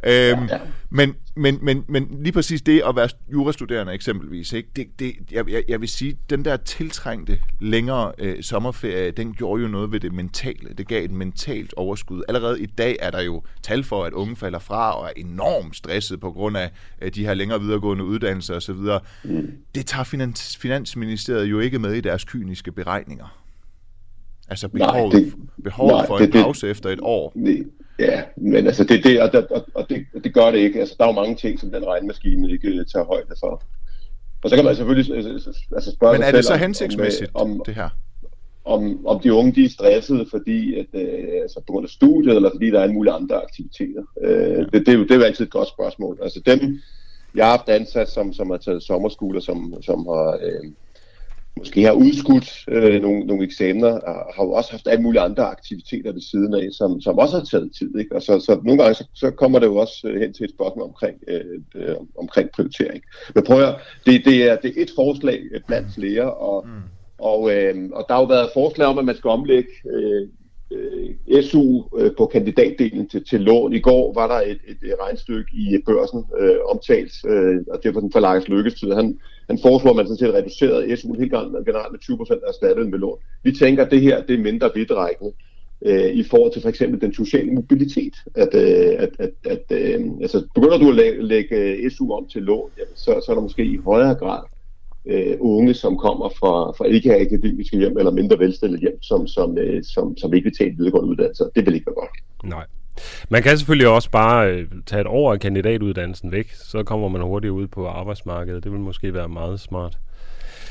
Øhm, ja. men, men, men, men lige præcis det at være jurastuderende eksempelvis, ikke? Det, det, jeg, jeg, jeg vil sige, den der tiltrængte længere øh, sommerferie, den gjorde jo noget ved det mentale. Det gav et mentalt overskud. Allerede i dag er der jo tal for, at unge falder fra og er enormt stresset på grund af øh, de her længere videregående uddannelser osv. Mm. Det tager finans, Finansministeriet jo ikke med i deres kyniske beregninger. Altså behovet, det- behovet nej, for det- en det- pause efter et år. Nej, Ja, men altså det, det, og, og, og det, det gør det ikke. Altså, der er jo mange ting, som den regnmaskine ikke øh, tager højde for. Og så kan man selvfølgelig altså spørge Men er det så hensigtsmæssigt, om, om, det her? Om, om de unge de er stressede, fordi at, øh, altså på grund af studiet, eller fordi der er en mulige andre aktiviteter. Øh, det, det, er jo, det er jo altid et godt spørgsmål. Altså dem, jeg har haft ansat, som, som har taget sommerskoler, som, som har... Øh, måske har udskudt øh, nogle, nogle eksamener, og har jo også haft alle mulige andre aktiviteter ved siden af, som, som også har taget tid. Ikke? Og så, så nogle gange så, så kommer det jo også øh, hen til et spørgsmål omkring, øh, øh, omkring prioritering. Men prøv at det, det, er, det er et forslag blandt flere, og, mm. og, øh, og der har jo været forslag om, at man skal omlægge øh, øh, SU øh, på kandidatdelen til, til lån. I går var der et, et, et regnstykke i børsen øh, omtalt, øh, og det var den for Lars Lykkes tid. Han, han foreslår, at man sådan set reducerede SU'en helt generelt med 20 procent erstattet med lån. Vi tænker, at det her det er mindre vidtrækkende øh, i forhold til for eksempel den sociale mobilitet. At, øh, at, at, at øh, altså, begynder du at lægge, lægge SU om til lån, ja, så, så er der måske i højere grad øh, unge, som kommer fra, fra ikke akademiske hjem eller mindre velstillede hjem, som, som, øh, som, som ikke vil tage en videregående uddannelse. Det vil ikke være godt. Nej. Man kan selvfølgelig også bare øh, tage et år af kandidatuddannelsen væk, så kommer man hurtigt ud på arbejdsmarkedet. Det vil måske være meget smart.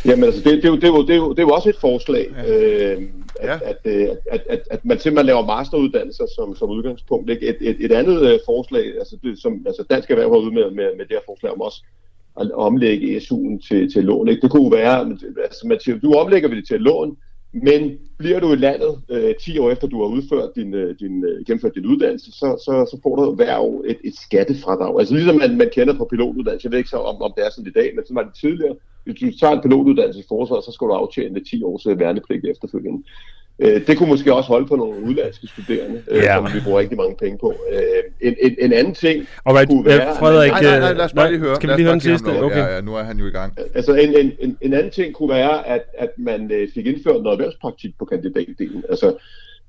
Jamen altså, det, det, er jo, det, er jo, det, er jo, det er jo også et forslag, ja. øh, at, ja. at, øh, at, at, at, at man simpelthen laver masteruddannelser som, som udgangspunkt. Ikke? Et, et, et andet øh, forslag, altså, det, som altså Dansk Erhverv har ude med, med, med det her forslag om også at omlægge SU'en til, til lån. Ikke? Det kunne være, altså man siger, du omlægger vi det til lån, men bliver du i landet øh, 10 år efter, du har udført din, øh, din, øh, gennemført din uddannelse, så, så, så får du hver år et, et skattefradrag. Altså ligesom man, man kender på pilotuddannelse. Jeg ved ikke så, om, om det er sådan i dag, men sådan var det tidligere. Hvis du tager en pilotuddannelse i forsvaret, så skal du aftjene 10 års øh, værnepligt efterfølgende. Øh, det kunne måske også holde på nogle udlandske studerende, øh, ja. som vi bruger rigtig mange penge på. Øh, en, en, en anden ting og hvad, kunne være... Frederik, nej, nej, nej, lad os bare lige høre. Skal vi lige høre den sidste? Okay. Ja, ja, nu er han jo i gang. Altså en, en, en, en anden ting kunne være, at, at man øh, fik indført noget erhvervspraktik på kandidatdelen. Altså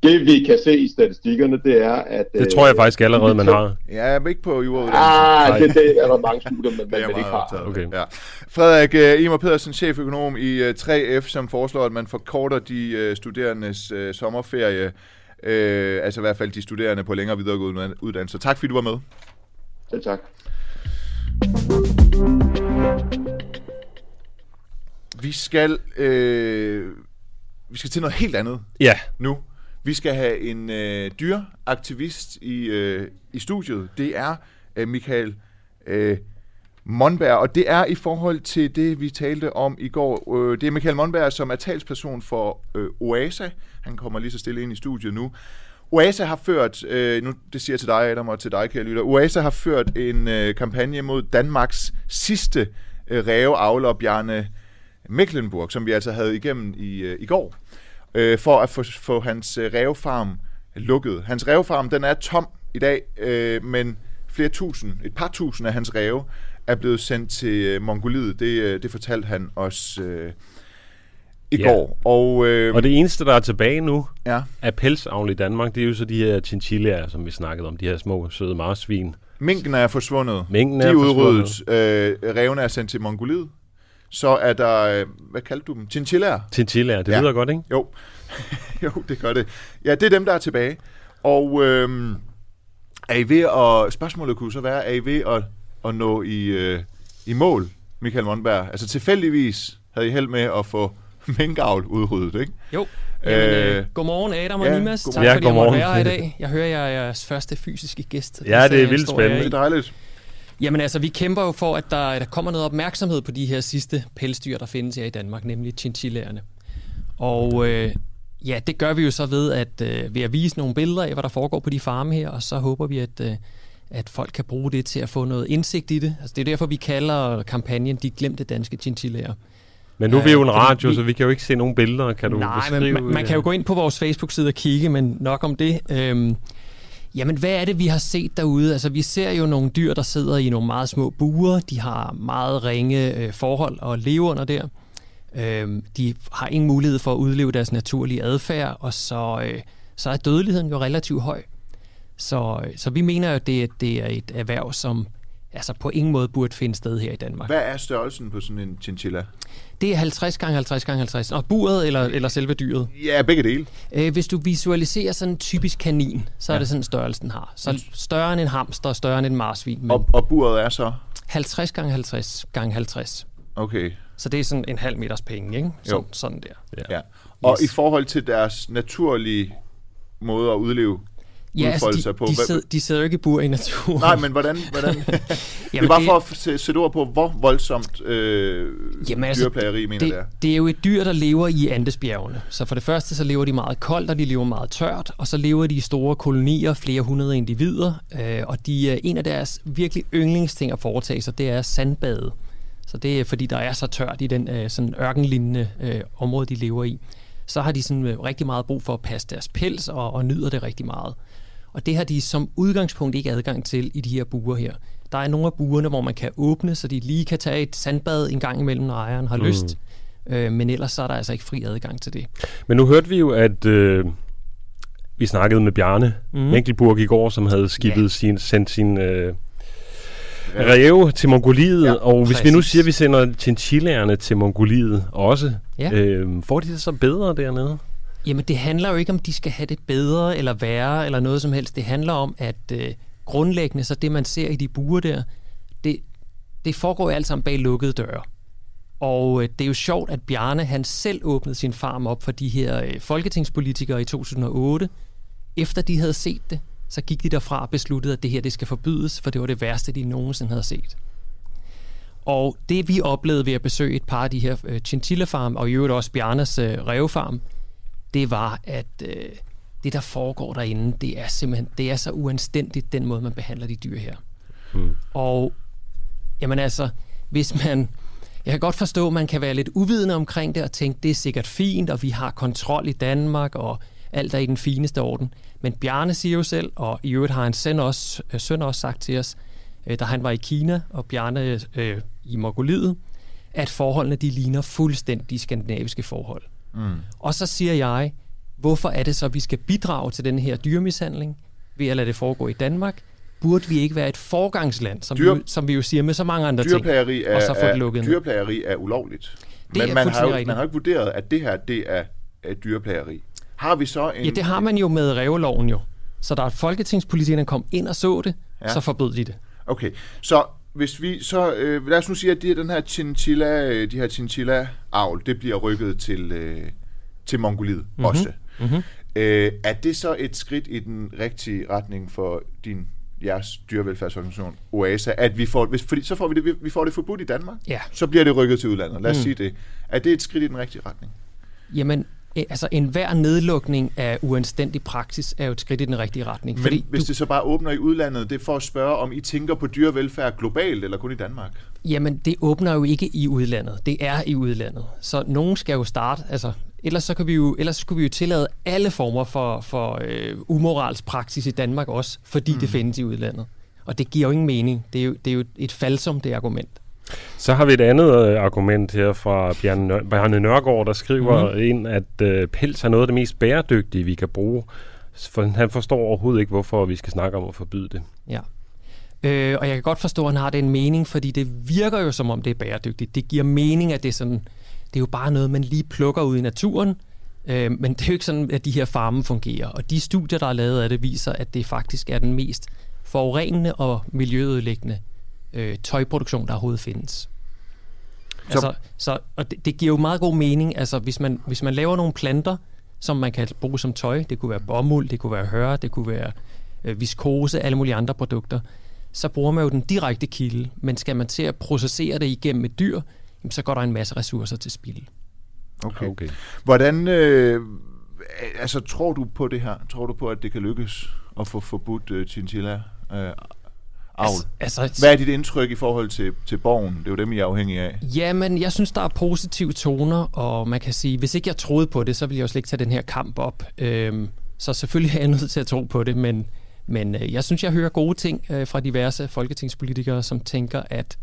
det vi kan se i statistikkerne, det er, at... Det tror jeg øh, faktisk allerede, man har. Ja, men ikke på jorduddanelsen. Ah, det, det er der mange studier, men man, man ikke har. Okay. Ja. Frederik uh, Imer Pedersen, cheføkonom i øh, 3F, som foreslår, at man forkorter de studerendes sommerferie. Uh, altså i hvert fald de studerende på længere videregående uddannelser. Tak fordi du var med. Selv tak. Vi skal, øh, vi skal til noget helt andet ja. nu. Vi skal have en øh, dyraktivist i, øh, i studiet. Det er øh, Michael øh, Monberg, og det er i forhold til det, vi talte om i går. Øh, det er Michael Monberg, som er talsperson for øh, OASA. Han kommer lige så stille ind i studiet nu. OASA har ført, øh, nu det siger jeg til dig Adam og til dig kære lytter, OASA har ført en øh, kampagne mod Danmarks sidste øh, ræveavler, Bjarne Mecklenburg, som vi altså havde igennem i, øh, i går øh, for at få, få hans øh, rævefarm lukket. Hans rævefarm, den er tom i dag, øh, men flere tusind, et par tusind af hans ræve er blevet sendt til øh, Mongoliet. Det, øh, det fortalte han os øh, i ja. går. Og, øh, og det eneste, der er tilbage nu ja. af pelsavl i Danmark, det er jo så de her chinchillaer, som vi snakkede om, de her små, søde marsvin. Minken er forsvundet. Minken er de er udryddet. Øh, revene er sendt til Mongoliet. Så er der, øh, hvad kaldte du dem? Chinchillaer? Chinchillaer, det ja. lyder godt, ikke? Jo. jo, det gør det. Ja, det er dem, der er tilbage. Og øh, er I ved at, spørgsmålet kunne så være, er I ved at, at nå i, øh, i mål, Michael Monberg? Altså tilfældigvis havde I held med at få minkavl udryddet, ikke? Jo. Jamen, øh, øh, godmorgen Adam og ja, Nimas. Tak ja, fordi jeg måtte være her i dag. Jeg hører, jeg er jeres første fysiske gæst. Ja, det er vildt spændende. Det er dejligt. Jamen altså, vi kæmper jo for, at der, der kommer noget opmærksomhed på de her sidste pelsdyr, der findes her i Danmark, nemlig chinchillaerne. Og øh, ja, det gør vi jo så ved at, øh, ved at vise nogle billeder af, hvad der foregår på de farme her, og så håber vi, at, øh, at folk kan bruge det til at få noget indsigt i det. Altså, det er derfor, vi kalder kampagnen De Glemte Danske Chinchillaer. Men nu er vi jo en radio, vi, så vi kan jo ikke se nogen billeder. Kan du nej, beskrive? Men man, man kan jo gå ind på vores Facebook-side og kigge, men nok om det. Øhm, Jamen, hvad er det, vi har set derude? Altså, vi ser jo nogle dyr, der sidder i nogle meget små buer. De har meget ringe øh, forhold at leve under der. Øh, de har ingen mulighed for at udleve deres naturlige adfærd, og så, øh, så er dødeligheden jo relativt høj. Så, øh, så vi mener jo, at det, det er et erhverv, som altså på ingen måde burde finde sted her i Danmark. Hvad er størrelsen på sådan en chinchilla? Det er 50 gange 50 gange 50. Og buret eller, eller selve dyret? Ja, begge dele. Øh, hvis du visualiserer sådan en typisk kanin, så er det sådan størrelsen den har. Så større end en hamster, større end en marsvin. Men Og, og buret er så? 50 gange 50 gange 50. Okay. Så det er sådan en halv meters penge, ikke? Så, Jo. Sådan der. Ja. Og Yes. i forhold til deres naturlige måde at udleve, Ja, altså, udfolde de, sig på. de, sidder, de sidder jo ikke i bur i naturen. Nej, men hvordan... hvordan det er bare for at sæ- sætte ord på, hvor voldsomt øh, Jamen, altså, dyreplageri, mener det, det er. det er jo et dyr, der lever i Andesbjergene. Så for det første, så lever de meget koldt, og de lever meget tørt, og så lever de i store kolonier, flere hundrede individer, øh, og de, en af deres virkelig yndlingsting at foretage sig, det er sandbade. Så det er, fordi der er så tørt i den øh, sådan ørkenlignende øh, område, de lever i. Så har de sådan øh, rigtig meget brug for at passe deres pels, og, og nyder det rigtig meget. Og det har de som udgangspunkt ikke adgang til i de her buer her. Der er nogle af buerne, hvor man kan åbne, så de lige kan tage et sandbad en gang imellem, når ejeren har Mm. lyst. Øh, men ellers så er der altså ikke fri adgang til det. Men nu hørte vi jo, at øh, vi snakkede med Bjarne mm. Enkelburg i går, som havde skibet ja. sin, sendt sin øh, ræve til Mongoliet. Ja, og hvis vi nu præcis. siger, at vi sender chinchillaerne til Mongoliet også, Ja. øh, får de det så bedre dernede? Jamen det handler jo ikke om, de skal have det bedre eller værre eller noget som helst. Det handler om, at øh, grundlæggende, så det man ser i de buer der, det, det foregår jo alt sammen bag lukkede døre. Og øh, det er jo sjovt, at Bjarne han selv åbnede sin farm op for de her øh, folketingspolitikere i 2008. Efter de havde set det, så gik de derfra og besluttede, at det her det skal forbydes, for det var det værste, de nogensinde havde set. Og det vi oplevede ved at besøge et par af de her øh, chinchilla-farm, og i øvrigt også Bjarnes øh, rævefarm, det var, at øh, det, der foregår derinde, det er simpelthen det er så uanstændigt, den måde, man behandler de dyr her. Mm. Og jamen altså, hvis man... Jeg kan godt forstå, at man kan være lidt uvidende omkring det og tænke, det er sikkert fint, og vi har kontrol i Danmark, og alt er i den fineste orden. Men Bjarne siger jo selv, og i øvrigt har hans søn også, øh, søn også sagt til os, øh, da han var i Kina, og Bjarne øh, i Mongoliet, at forholdene de ligner fuldstændig skandinaviske forhold. Mm. Og så siger jeg, hvorfor er det så, at vi skal bidrage til den her dyremishandling ved at lade det foregå i Danmark? Burde vi ikke være et forgangsland, som, Dyr- vi, jo- som vi jo siger med så mange andre ting, er, og så få det er, lukket ned? dyreplageri er ulovligt. Det er Men man har, jo, man har jo ikke vurderet, at det her det er, er dyreplageri. Har vi så en... Ja, det har man jo med ræveloven jo. Så der er folketingspolitikerne kom ind og så det, ja. så forbød de det. Okay, så hvis vi så... Øh, lad os nu sige, at de, den her chinchilla, øh, de her chinchilla-avl, det bliver rykket til, øh, til Mongoliet mm-hmm. også. Mm-hmm. Øh, er det så et skridt i den rigtige retning for din jeres dyrevelfærdsorganisation, OASA, at vi får, hvis, fordi så får vi det, vi- får det forbudt i Danmark, Ja. så bliver det rykket til udlandet. Lad os mm. Sige det. Er det et skridt i den rigtige retning? Jamen, altså enhver nedlukning af uanstændig praksis er jo et skridt i den rigtige retning. Men fordi hvis det så bare åbner i udlandet, det er for at spørge, om I tænker på dyrevelfærd globalt eller kun i Danmark? Jamen, det åbner jo ikke i udlandet. Det er i udlandet. Så nogen skal jo starte. Altså, ellers, så kan vi jo, ellers skulle vi jo tillade alle former for, for øh, umoralsk praksis i Danmark også, fordi mm. det findes i udlandet. Og det giver jo ingen mening. Det er jo, det er jo et falsum, det argument. Så har vi et andet øh, argument her fra Bjarne, Nør- Bjarne Nørgaard, der skriver Mhm. mm-hmm. ind, at øh, pels er noget af det mest bæredygtige, vi kan bruge. For han forstår overhovedet ikke, hvorfor vi skal snakke om at forbyde det. Ja. Øh, og jeg kan godt forstå, at han har den mening, fordi det virker jo som om, det er bæredygtigt. Det giver mening, at det er sådan, det er jo bare noget, man lige plukker ud i naturen, øh, men det er jo ikke sådan, at de her farme fungerer. Og de studier, der er lavet af det, viser, at det faktisk er den mest forurenende og miljøødelæggende øh, tøjproduktion, der overhovedet findes. Så- Så, altså, så, og det, det giver jo meget god mening, altså hvis man, hvis man laver nogle planter, som man kan bruge som tøj, det kunne være bomuld, det kunne være høre, det kunne være øh, viskose, alle mulige andre produkter, så bruger man jo den direkte kilde, men skal man til at processere det igennem et dyr, jamen, så går der en masse ressourcer til spil. Okay. Okay. Hvordan, øh, altså tror du på det her? Tror du på, at det kan lykkes at få forbudt øh, chinchilla øh, avl? Altså, altså, Hvad er dit indtryk i forhold til, til borgen? Det er jo dem, I er afhængige af. Jamen, jeg synes, der er positive toner, og man kan sige, hvis ikke jeg troede på det, så ville jeg jo slet ikke tage den her kamp op. Øhm, så selvfølgelig er jeg nødt til at tro på det, men, men øh, jeg synes, jeg hører gode ting øh, fra diverse folketingspolitikere, som tænker, at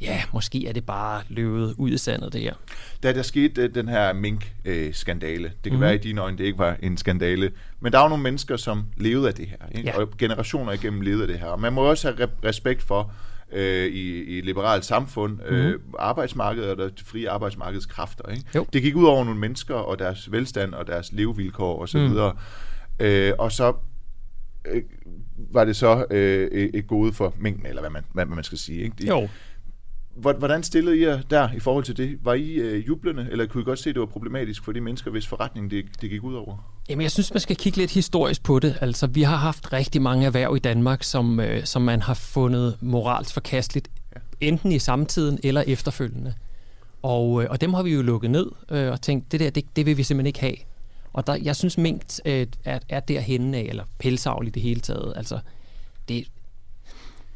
ja, måske er det bare løbet ud i sandet, det her. Da der skete øh, den her mink-skandale, det kan Mhm. være i dine øjne, det ikke var en skandale, men der er jo nogle mennesker, som levede af det her, ikke? Ja. og generationer igennem levede af det her. Og man må også have re- respekt for, øh, i, i et liberalt samfund, øh, arbejdsmarkedet og det frie arbejdsmarkedskræfter. Ikke? Jo. Det gik ud over nogle mennesker og deres velstand og deres levevilkår osv. Mm. Mm. Øh, og så øh, var det så øh, et gode for mængden, eller hvad man, hvad man skal sige. Ikke? De, Jo, Hvordan stillede I jer der i forhold til det? Var I øh, jublende, eller kunne I godt se, at det var problematisk for de mennesker, hvis forretning det, det gik ud over? Jamen, jeg synes, man skal kigge lidt historisk på det. Altså, vi har haft rigtig mange erhverv i Danmark, som, øh, som man har fundet moralsk forkasteligt, enten i samtiden eller efterfølgende. Og, øh, og dem har vi jo lukket ned øh, og tænkt, det der, det, det vil vi simpelthen ikke have. Og der, jeg synes, mink øh, er, er derhenne af, eller pelsavl i det hele taget. Altså, det,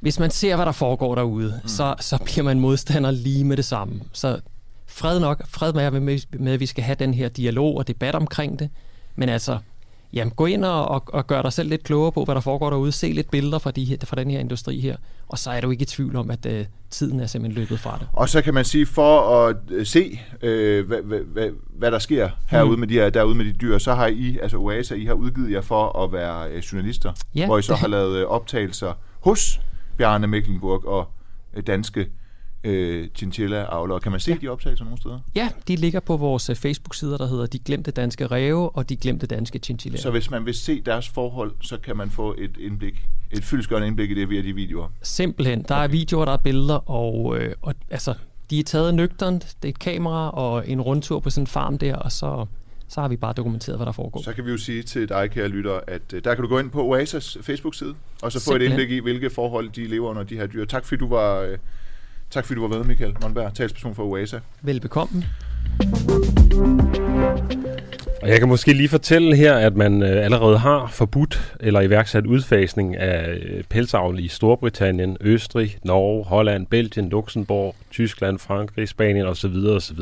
hvis man ser, hvad der foregår derude, mm. så, så bliver man modstander lige med det samme. Så fred nok, fred med, med, med, at vi skal have den her dialog og debat omkring det. Men altså, jamen, gå ind og, og, og gør dig selv lidt klogere på, hvad der foregår derude. Se lidt billeder fra, de her, fra den her industri her. Og så er du ikke i tvivl om, at øh, tiden er simpelthen løbet fra det. Og så kan man sige, for at øh, se, øh, hvad, hvad, hvad, hvad der sker herude Mm. med de her, derude med de dyr, så har I, altså OASA, I har udgivet jer for at være øh, journalister, Ja. hvor I så har lavet øh, optagelser hos Bjarne Mecklenburg og øh, danske øh, chinchilla-avlere. Kan man se ja. de optagelser nogle steder? Ja, de ligger på vores øh, Facebook-sider, der hedder De Glemte Danske Ræve og De Glemte Danske Chinchillaer. Så hvis man vil se deres forhold, så kan man få et indblik, et fyldesgørende indblik i det via de videoer. Simpelthen. Der er videoer, der er billeder, og, øh, og altså, de er taget nøgternt. Det er et kamera og en rundtur på sådan en farm der, og så, så har vi bare dokumenteret, hvad der foregår. Så kan vi jo sige til dig, kære lytter, at øh, der kan du gå ind på Oasas Facebook-side, og så få et Simpelthen. indblik i, hvilke forhold de lever under de her dyr. Tak fordi du var, øh, tak fordi du var med, Michael Monberg, talsperson for Oasa. Velbekomme. Og jeg kan måske lige fortælle her, at man øh, allerede har forbudt eller iværksat udfasning af øh, pelsavl i Storbritannien, Østrig, Norge, Holland, Belgien, Luxembourg, Tyskland, Frankrig, Spanien osv. osv.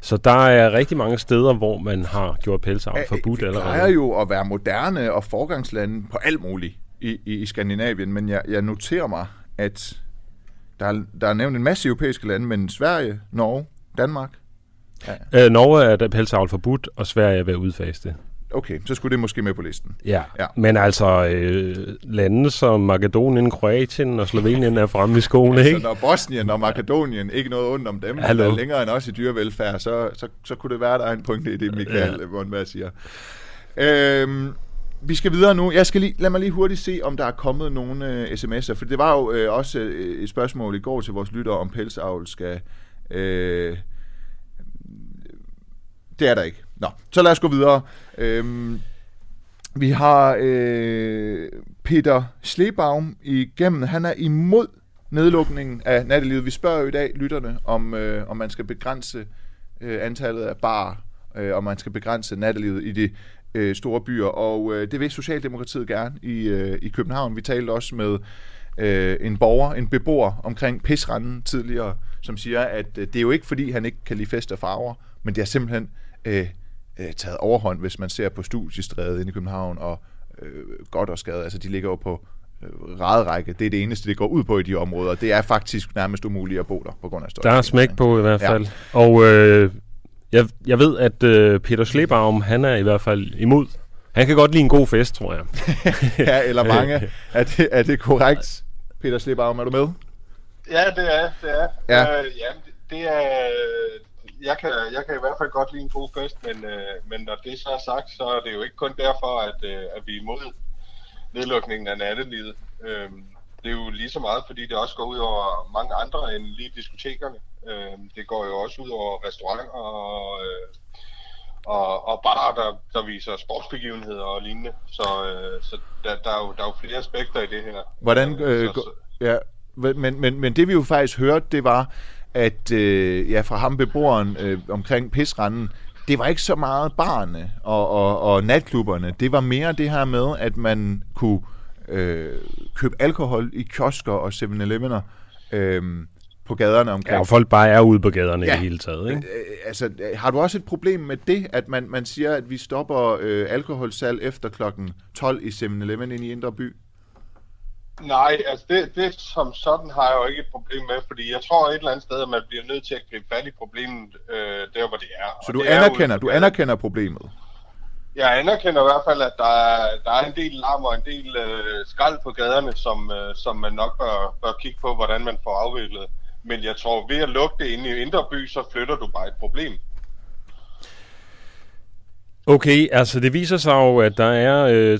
Så der er rigtig mange steder, hvor man har gjort pelsavl forbudt Vi plejer allerede. jo at være moderne og forgangslande på alt muligt i, i, i Skandinavien, men jeg, jeg noterer mig, at der er, der er nævnt en masse europæiske lande, men Sverige, Norge, Danmark. Ja. Øh, Norge er der pelsavl forbudt, og Sverige er ved at udfase det. Okay, så skulle det måske med på listen. Ja, Ja. men altså øh, lande som Makedonien, Kroatien og Slovenien er fremme i skoene, Altså, ikke? når Bosnien og Makedonien ikke noget ondt om dem, Hallo. der er længere end os i dyrevelfærd, så, så, så kunne det være, der er en pointe i det, Michael ja. Monberg siger. Øhm, vi skal videre nu. Jeg skal lige, lad mig lige hurtigt se, om der er kommet nogle øh, sms'er, for det var jo øh, også øh, et spørgsmål i går til vores lyttere, om pelsavl skal... Øh, det er der ikke. Nå, så lad os gå videre. Øhm, vi har øh, Peter Slebaum igennem. Han er imod nedlukningen af nattelivet. Vi spørger jo i dag lytterne, om, øh, om man skal begrænse øh, antallet af bar, øh, om man skal begrænse nattelivet i de øh, store byer. Og øh, det vil Socialdemokratiet gerne i, øh, i København. Vi talte også med øh, en borger, en beboer omkring Pisranden tidligere, som siger, at øh, det er jo ikke fordi, han ikke kan lide fest og farver, men det er simpelthen øh, øh, taget overhånd, hvis man ser på studiestrædet inde i København og øh, godt og skade. Altså, de ligger jo på øh, række. Det er det eneste, det går ud på i de områder. Det er faktisk nærmest umuligt at bo der på grund af støj. Der er smæk på i hvert fald. Ja. Og øh, jeg, jeg ved, at øh, Peter Slebaum, han er i hvert fald imod. Han kan godt lide en god fest, tror jeg. ja, eller mange. Er det, er det korrekt? Peter Slebaum, er du med? Ja, det er, det er. Ja. Øh, jamen, det- det er... Jeg kan, jeg kan i hvert fald godt lide en god fest, men, øh, men når det så er sagt, så er det jo ikke kun derfor, at, øh, at vi er imod nedlukningen af nattelivet. Øh, det er jo lige så meget, fordi det også går ud over mange andre end lige diskotekerne. Øh, det går jo også ud over restauranter og, øh, og, og barer, der, der viser sportsbegivenheder og lignende. Så, øh, så der, der, er jo, der er jo flere aspekter i det her. Hvordan, øh, så, gå- ja, men, men, men det vi jo faktisk hørte, det var, at øh, ja, fra ham beboeren øh, omkring Pisranden, det var ikke så meget barne og, og, og natklubberne. Det var mere det her med, at man kunne øh, købe alkohol i kiosker og 7-Eleven'er øh, på gaderne omkring. Ja, og folk bare er ude på gaderne Ja. i det hele taget, ikke? Øh, altså, øh, har du også et problem med det, at man, man siger, at vi stopper øh, alkoholsalg efter klokken 12 i 7-Eleven ind i Indre By? Nej, altså det, det som sådan har jeg jo ikke et problem med, fordi jeg tror et eller andet sted, at man bliver nødt til at gribe fat i problemet øh, der, hvor det er. Så du er jo anerkender, på du anerkender problemet? jeg anerkender i hvert fald, at der er, der er en del larm og en del øh, skrald på gaderne, som, øh, som man nok bør, bør kigge på, hvordan man får afviklet. Men jeg tror, ved at lukke det inde i Indre By, så flytter du bare et problem. Okay, altså det viser sig jo, at der er øh,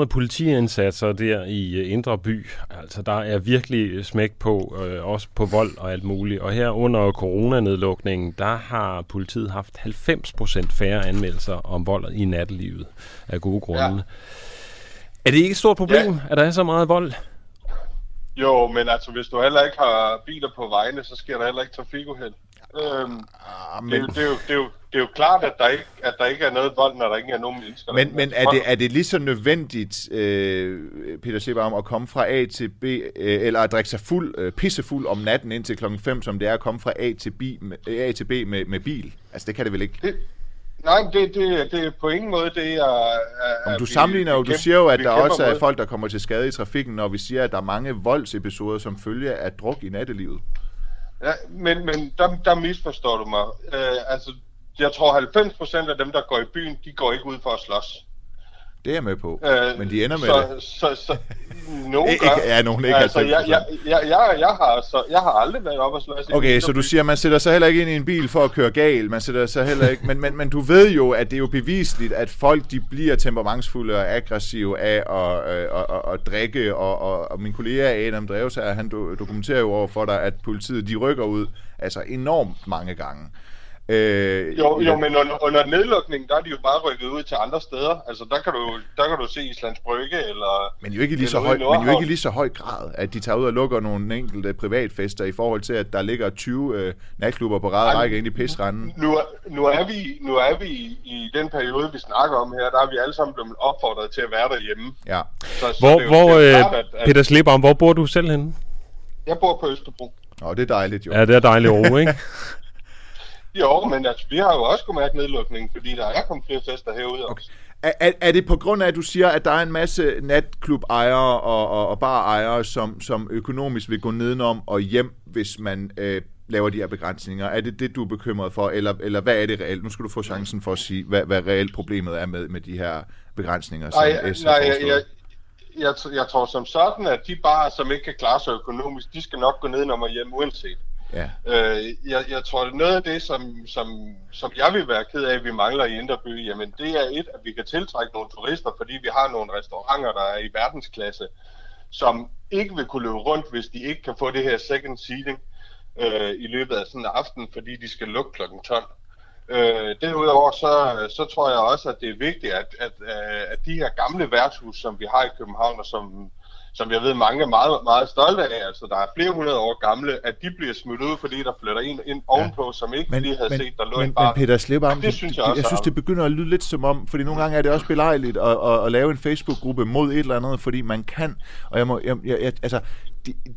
2.200 politiindsatser der i øh, Indre By. Altså der er virkelig smæk på, øh, også på vold og alt muligt. Og her under coronanedlukningen, der har politiet haft 90% færre anmeldelser om vold i nattelivet af gode grunde. Ja. Er det ikke et stort problem, ja. at der er så meget vold? Jo, men altså hvis du heller ikke har biler på vejene, så sker der heller ikke trafikuheld. Øhm, ah, men... det, det, er jo, det, er jo, det er jo klart, at der, ikke, at der ikke er noget vold, når der ikke er nogen mennesker. Men, men er, det, er det lige så nødvendigt, øh, Peter Sebaum, at komme fra A til B, øh, eller at drikke sig fuld, øh, pissefuld om natten indtil klokken 5, som det er at komme fra A til B, med, A til B med, med bil? Altså, det kan det vel ikke? Det, Nej, det, det, det er på ingen måde det, jeg... Om du sammenligner jo, du siger jo, at der også er folk, der kommer til skade i trafikken, når vi siger, at der er mange voldsepisoder som følge af druk i nattelivet. Ja, men, men der, der misforstår du mig. Øh, altså, jeg tror 90% af dem, der går i byen, de går ikke ud for at slås. Det er jeg med på, øh, men de ender med så, det. Så, så, nogen gør. ja, nogen ikke altså, jeg, jeg, jeg, jeg, jeg, har, så, jeg har aldrig været op og slås Okay, så du siger, man sætter sig heller ikke ind i en bil for at køre gal. Man sætter sig heller ikke... Men, men, men du ved jo, at det er jo bevisligt, at folk de bliver temperamentsfulde og aggressive af at, øh, at, at, at drikke. Og, og, og min kollega Adam Dreves her, han dokumenterer jo over for dig, at politiet de rykker ud altså enormt mange gange. Øh, jo, jo, men under, under nedlukningen, der er de jo bare rykket ud til andre steder. Altså, der kan du, der kan du se Islands Brygge, eller... Men jo ikke lige så høj, men jo ikke lige så høj grad, at de tager ud og lukker nogle enkelte privatfester i forhold til, at der ligger 20 øh, natklubber på ræde række ind i pisranden. Nu, nu, er vi, nu er vi i den periode, vi snakker om her, der er vi alle sammen blevet opfordret til at være derhjemme. Ja. Så, så hvor, det hvor det øh, klart, at, at, Peter Slipper, hvor bor du selv henne? Jeg bor på Østerbro. Åh, det er dejligt jo. Ja, det er dejligt ro, ikke? Jo, men altså, vi har jo også kunnet mærke nedlukningen, fordi der er kommet flere fester herude okay. Er, er, er det på grund af, at du siger, at der er en masse natklubejere og, og, og barejere, som, som økonomisk vil gå nedenom og hjem, hvis man øh, laver de her begrænsninger? Er det det, du er bekymret for, eller, eller hvad er det reelt? Nu skal du få chancen for at sige, hvad, hvad reelt problemet er med, med de her begrænsninger, som nej, S nej, jeg, jeg, jeg, jeg tror som sådan, at de bare, som ikke kan klare sig økonomisk, de skal nok gå nedenom og hjem uanset. Ja. Øh, jeg, jeg tror, at noget af det, som, som, som jeg vil være ked af, at vi mangler i Inderby, jamen det er et, at vi kan tiltrække nogle turister, fordi vi har nogle restauranter, der er i verdensklasse, som ikke vil kunne løbe rundt, hvis de ikke kan få det her second seating øh, i løbet af sådan en aften, fordi de skal lukke klokken 12. Øh, derudover så, så tror jeg også, at det er vigtigt, at, at, øh, at de her gamle værtshus, som vi har i København, og som som jeg ved mange er meget, meget stolte af, altså der er flere hundrede år gamle, at de bliver smidt ud, fordi der flytter en ind ovenpå, ja. som ikke men, lige havde men, set, der lå men, en bar. Men Peter Slipper, det, det synes jeg også Jeg synes, det begynder at lyde lidt som om, fordi nogle gange er det også belejligt at, at, at lave en Facebook-gruppe mod et eller andet, fordi man kan, og jeg må, jeg, jeg, altså,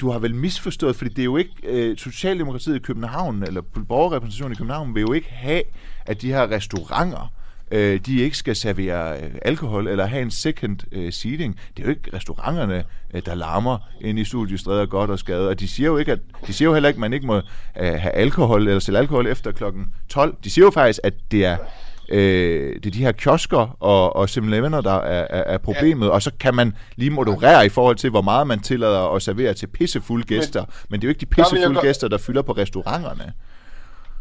du har vel misforstået, fordi det er jo ikke, øh, Socialdemokratiet i København, eller borgerrepræsentationen i København, vil jo ikke have, at de her restauranter, øh, de ikke skal servere øh, alkohol eller have en second øh, seating. Det er jo ikke restauranterne, øh, der larmer ind i studiestræder godt og skade. Og de siger jo ikke, at de siger jo heller ikke, at man ikke må øh, have alkohol eller sælge alkohol efter klokken 12. De siger jo faktisk, at det er øh, det er de her kiosker og, og 7 der er, er, er problemet, ja. og så kan man lige moderere i forhold til, hvor meget man tillader at servere til pissefulde gæster, men, men det er jo ikke de pissefulde gæster, der fylder på restauranterne.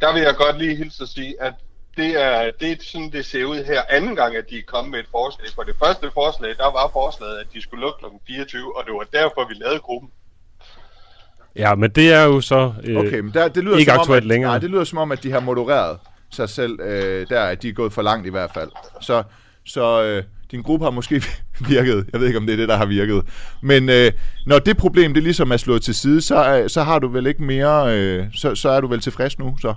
Der vil jeg godt lige hilse at sige, at det er, det er sådan, det ser ud her anden gang, at de er kommet med et forslag. For det første forslag, der var forslaget, at de skulle lukke kl. 24, og det var derfor, vi lavede gruppen. Ja, men det er jo så øh, okay, men der, det lyder ikke som aktuelt om, at, længere. Nej, det lyder som om, at de har modereret sig selv øh, der, at de er gået for langt i hvert fald. Så, så øh, din gruppe har måske virket. Jeg ved ikke, om det er det, der har virket. Men øh, når det problem, det ligesom er slået til side, så, så har du vel ikke mere, øh, så, så er du vel tilfreds nu, så?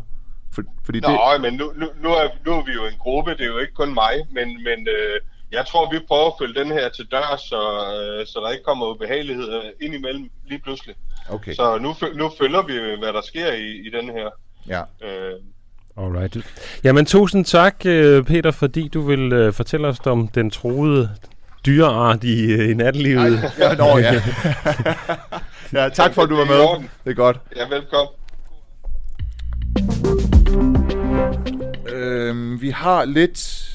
For, fordi Nå, det... men nu, nu, nu, er, nu er vi jo en gruppe, det er jo ikke kun mig, men, men øh, jeg tror, vi prøver at følge den her til dør, så, øh, så der ikke kommer ubehageligheder ind imellem lige pludselig. Okay. Så nu, nu følger vi, hvad der sker i, i den her. Ja. Øh, Alright. Jamen tusind tak, øh, Peter, fordi du vil uh, fortælle os om den troede dyreart i, i nattelivet. Ja, nå, ja. ja, tak for, at du var med. Det er godt. Ja, velkommen. Øhm, vi har lidt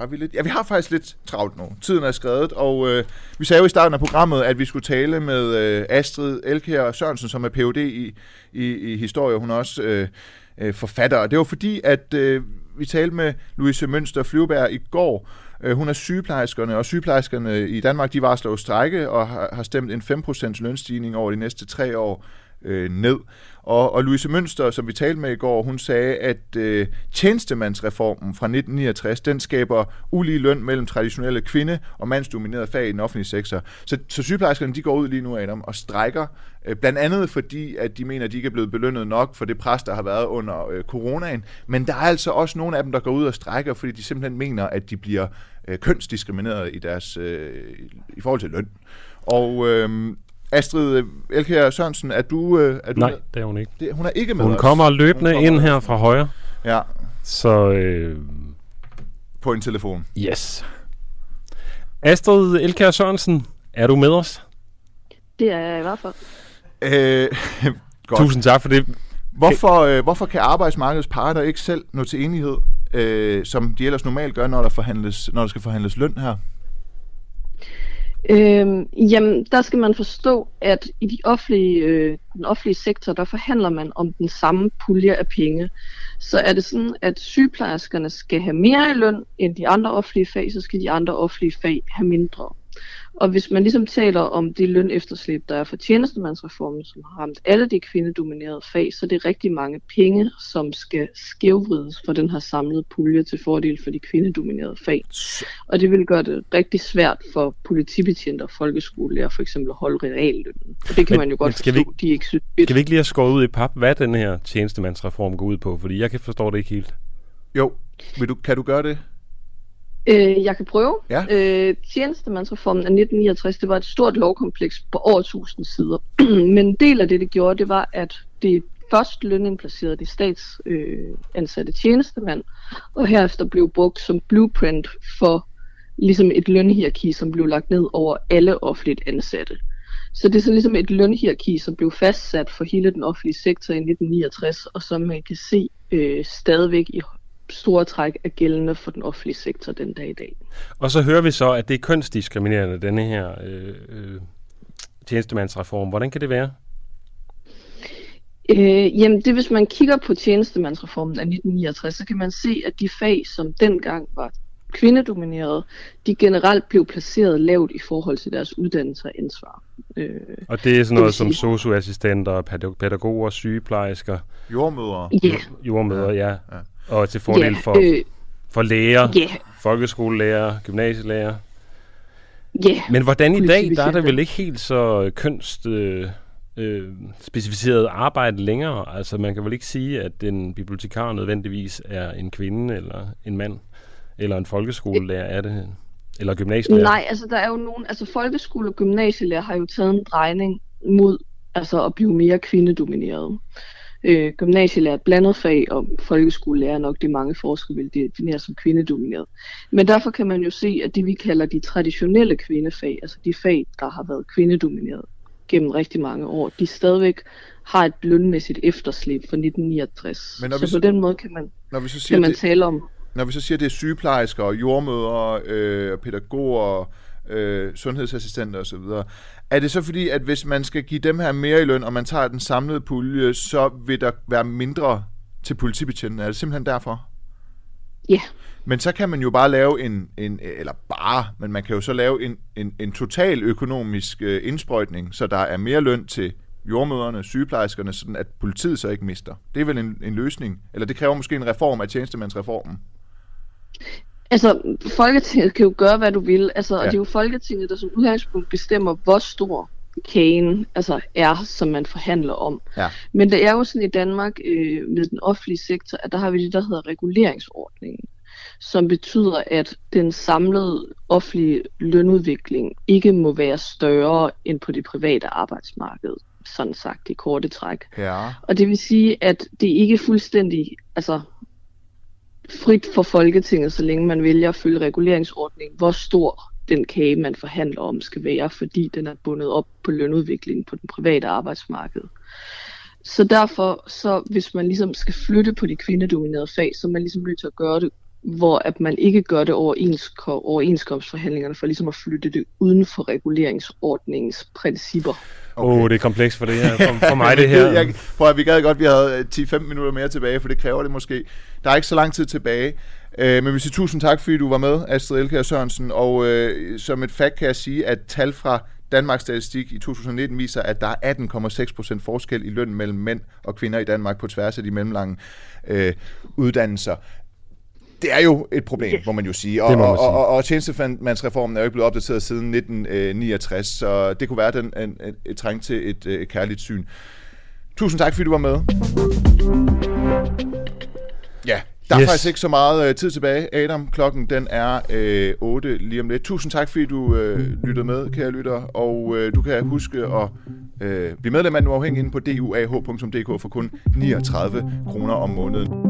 har vi lidt? Ja, vi har faktisk lidt travlt nu. Tiden er skrevet, og øh, vi sagde jo i starten af programmet, at vi skulle tale med øh, Astrid Elkær Sørensen, som er Ph.D. i, i, i historie. Hun er også øh, øh, forfatter, og det var fordi, at øh, vi talte med Louise Mønster Flyvberg i går. Øh, hun er sygeplejerskerne, og sygeplejerskerne i Danmark, de varsler jo strække og har, har stemt en 5% lønstigning over de næste tre år øh, ned. Og, og Louise Mønster, som vi talte med i går, hun sagde, at øh, tjenestemandsreformen fra 1969, den skaber ulige løn mellem traditionelle kvinde- og mandsdominerede fag i den offentlige sektor. Så, så sygeplejerskerne, de går ud lige nu, Adam, og strækker, øh, blandt andet fordi, at de mener, at de ikke er blevet belønnet nok for det pres, der har været under øh, coronaen. Men der er altså også nogle af dem, der går ud og strækker, fordi de simpelthen mener, at de bliver øh, kønsdiskrimineret i, deres, øh, i forhold til løn. Og øh, Astrid Elkjær Sørensen, er du... Øh, er du Nej, med? det er hun ikke. Det, hun er ikke med Hun os. kommer løbende Hun kommer- ind her fra højre. Ja. Så, øh, På en telefon. yes. Astrid Elkær Sørensen, er du med os? Det er jeg i hvert fald. Øh, godt. Tusind tak for det. Hvorfor, øh, hvorfor kan arbejdsmarkedets parter ikke selv nå til enighed, øh, som de ellers normalt gør, når der, forhandles, når der skal forhandles løn her? Øhm, jamen, der skal man forstå, at i de offentlige, øh, den offentlige sektor, der forhandler man om den samme pulje af penge. Så er det sådan, at sygeplejerskerne skal have mere i løn end de andre offentlige fag, så skal de andre offentlige fag have mindre. Og hvis man ligesom taler om det lønefterslæb, der er for tjenestemandsreformen, som har ramt alle de kvindedominerede fag, så det er rigtig mange penge, som skal skævvrides for den her samlede pulje til fordel for de kvindedominerede fag. Og det vil gøre det rigtig svært for politibetjenter og folkeskolelærer for eksempel at holde reallønnen. Og det kan Men- man jo godt skal forstå, vi- de ikke synes. Skal vi ikke lige have skåret ud i pap, hvad den her tjenestemandsreform går ud på? Fordi jeg kan forstå det ikke helt. Jo, vil du, kan du gøre det? Øh, jeg kan prøve. Ja. Øh, tjenestemandsreformen af 1969, det var et stort lovkompleks på over 1000 sider. Men en del af det, det gjorde, det var, at det først lønindplacerede de statsansatte øh, tjenestemand, og herefter blev brugt som blueprint for ligesom et lønhierarki, som blev lagt ned over alle offentligt ansatte. Så det er så ligesom et lønhierarki, som blev fastsat for hele den offentlige sektor i 1969, og som man kan se øh, stadigvæk i store træk er gældende for den offentlige sektor den dag i dag. Og så hører vi så, at det er kønsdiskriminerende, denne her øh, øh, tjenestemandsreform. Hvordan kan det være? Øh, jamen det hvis man kigger på tjenestemandsreformen af 1969, så kan man se, at de fag, som dengang var kvindedominerede, de generelt blev placeret lavt i forhold til deres uddannelse og ansvar. Øh, Og det er sådan noget som socioassistenter, pædag- pædagoger, sygeplejersker, Jordmødre. Ja. jordmøder, ja. Ja. Og til fordel Ja, for, øh, for læger, Ja. folkeskolelærer, gymnasielærer. Ja, Men hvordan i dag, der er det vel ikke helt så kønst... Øh, øh, specificeret arbejde længere. Altså man kan vel ikke sige, at en bibliotekar nødvendigvis er en kvinde eller en mand, eller en folkeskolelærer er det, eller gymnasielærer. Nej, altså der er jo nogen, altså folkeskole og gymnasielærer har jo taget en drejning mod altså at blive mere kvindedomineret. Øh, gymnasielærer er et blandet fag, og folkeskolelærer er nok det mange forskere vil definere som kvindedomineret. Men derfor kan man jo se, at det vi kalder de traditionelle kvindefag, altså de fag, der har været kvindedomineret gennem rigtig mange år, de stadigvæk har et lønmæssigt efterslæb fra 1969. Men når så vi på så- den måde kan man, Når vi så siger, kan man det, tale om når vi så siger, det er sygeplejersker, jordmødre, øh, pædagoger, øh, sundhedsassistenter osv., er det så fordi, at hvis man skal give dem her mere i løn, og man tager den samlede pulje, så vil der være mindre til politibetjentene? Er det simpelthen derfor? Ja. Men så kan man jo bare lave en, en eller bare, men man kan jo så lave en, en, en total økonomisk øh, indsprøjtning, så der er mere løn til jordmøderne, sygeplejerskerne, sådan at politiet så ikke mister. Det er vel en, en løsning, eller det kræver måske en reform af tjenestemandsreformen. Altså, Folketinget kan jo gøre, hvad du vil. Altså, ja. Og det er jo Folketinget, der som udgangspunkt bestemmer, hvor stor kagen altså, er, som man forhandler om. Ja. Men det er jo sådan i Danmark øh, med den offentlige sektor, at der har vi det, der hedder reguleringsordningen, som betyder, at den samlede offentlige lønudvikling ikke må være større end på det private arbejdsmarked, sådan sagt i korte træk. Ja. Og det vil sige, at det ikke fuldstændig altså, frit for Folketinget, så længe man vælger at følge reguleringsordningen, hvor stor den kage, man forhandler om, skal være, fordi den er bundet op på lønudviklingen på den private arbejdsmarked. Så derfor, så hvis man ligesom skal flytte på de kvindedominerede fag, så er man ligesom nødt til at gøre det hvor at man ikke gør det over overenskomstforhandlingerne for ligesom at flytte det uden for reguleringsordningens principper. Åh, okay. oh, det er komplekst for det her. For, for mig det her. jeg, prøv at vi gad godt, vi havde 10-15 minutter mere tilbage, for det kræver det måske. Der er ikke så lang tid tilbage. Øh, men vi siger tusind tak, fordi du var med, Astrid Elkær Sørensen. Og øh, som et fakt kan jeg sige, at tal fra Danmarks Statistik i 2019 viser, at der er 18,6% forskel i løn mellem mænd og kvinder i Danmark på tværs af de mellemlange øh, uddannelser det er jo et problem, yes. må man jo sige. Og, og, og, og tjenestemandsreformen er jo ikke blevet opdateret siden 1969, så det kunne være den, en, en, et træng til et, et kærligt syn. Tusind tak, fordi du var med. Ja, der er yes. faktisk ikke så meget øh, tid tilbage. Adam, klokken den er øh, 8 lige om lidt. Tusind tak, fordi du øh, lyttede med, kære lytter. Og øh, du kan huske at øh, blive medlem af Nu Afhængig inde på duah.dk for kun 39 kroner om måneden.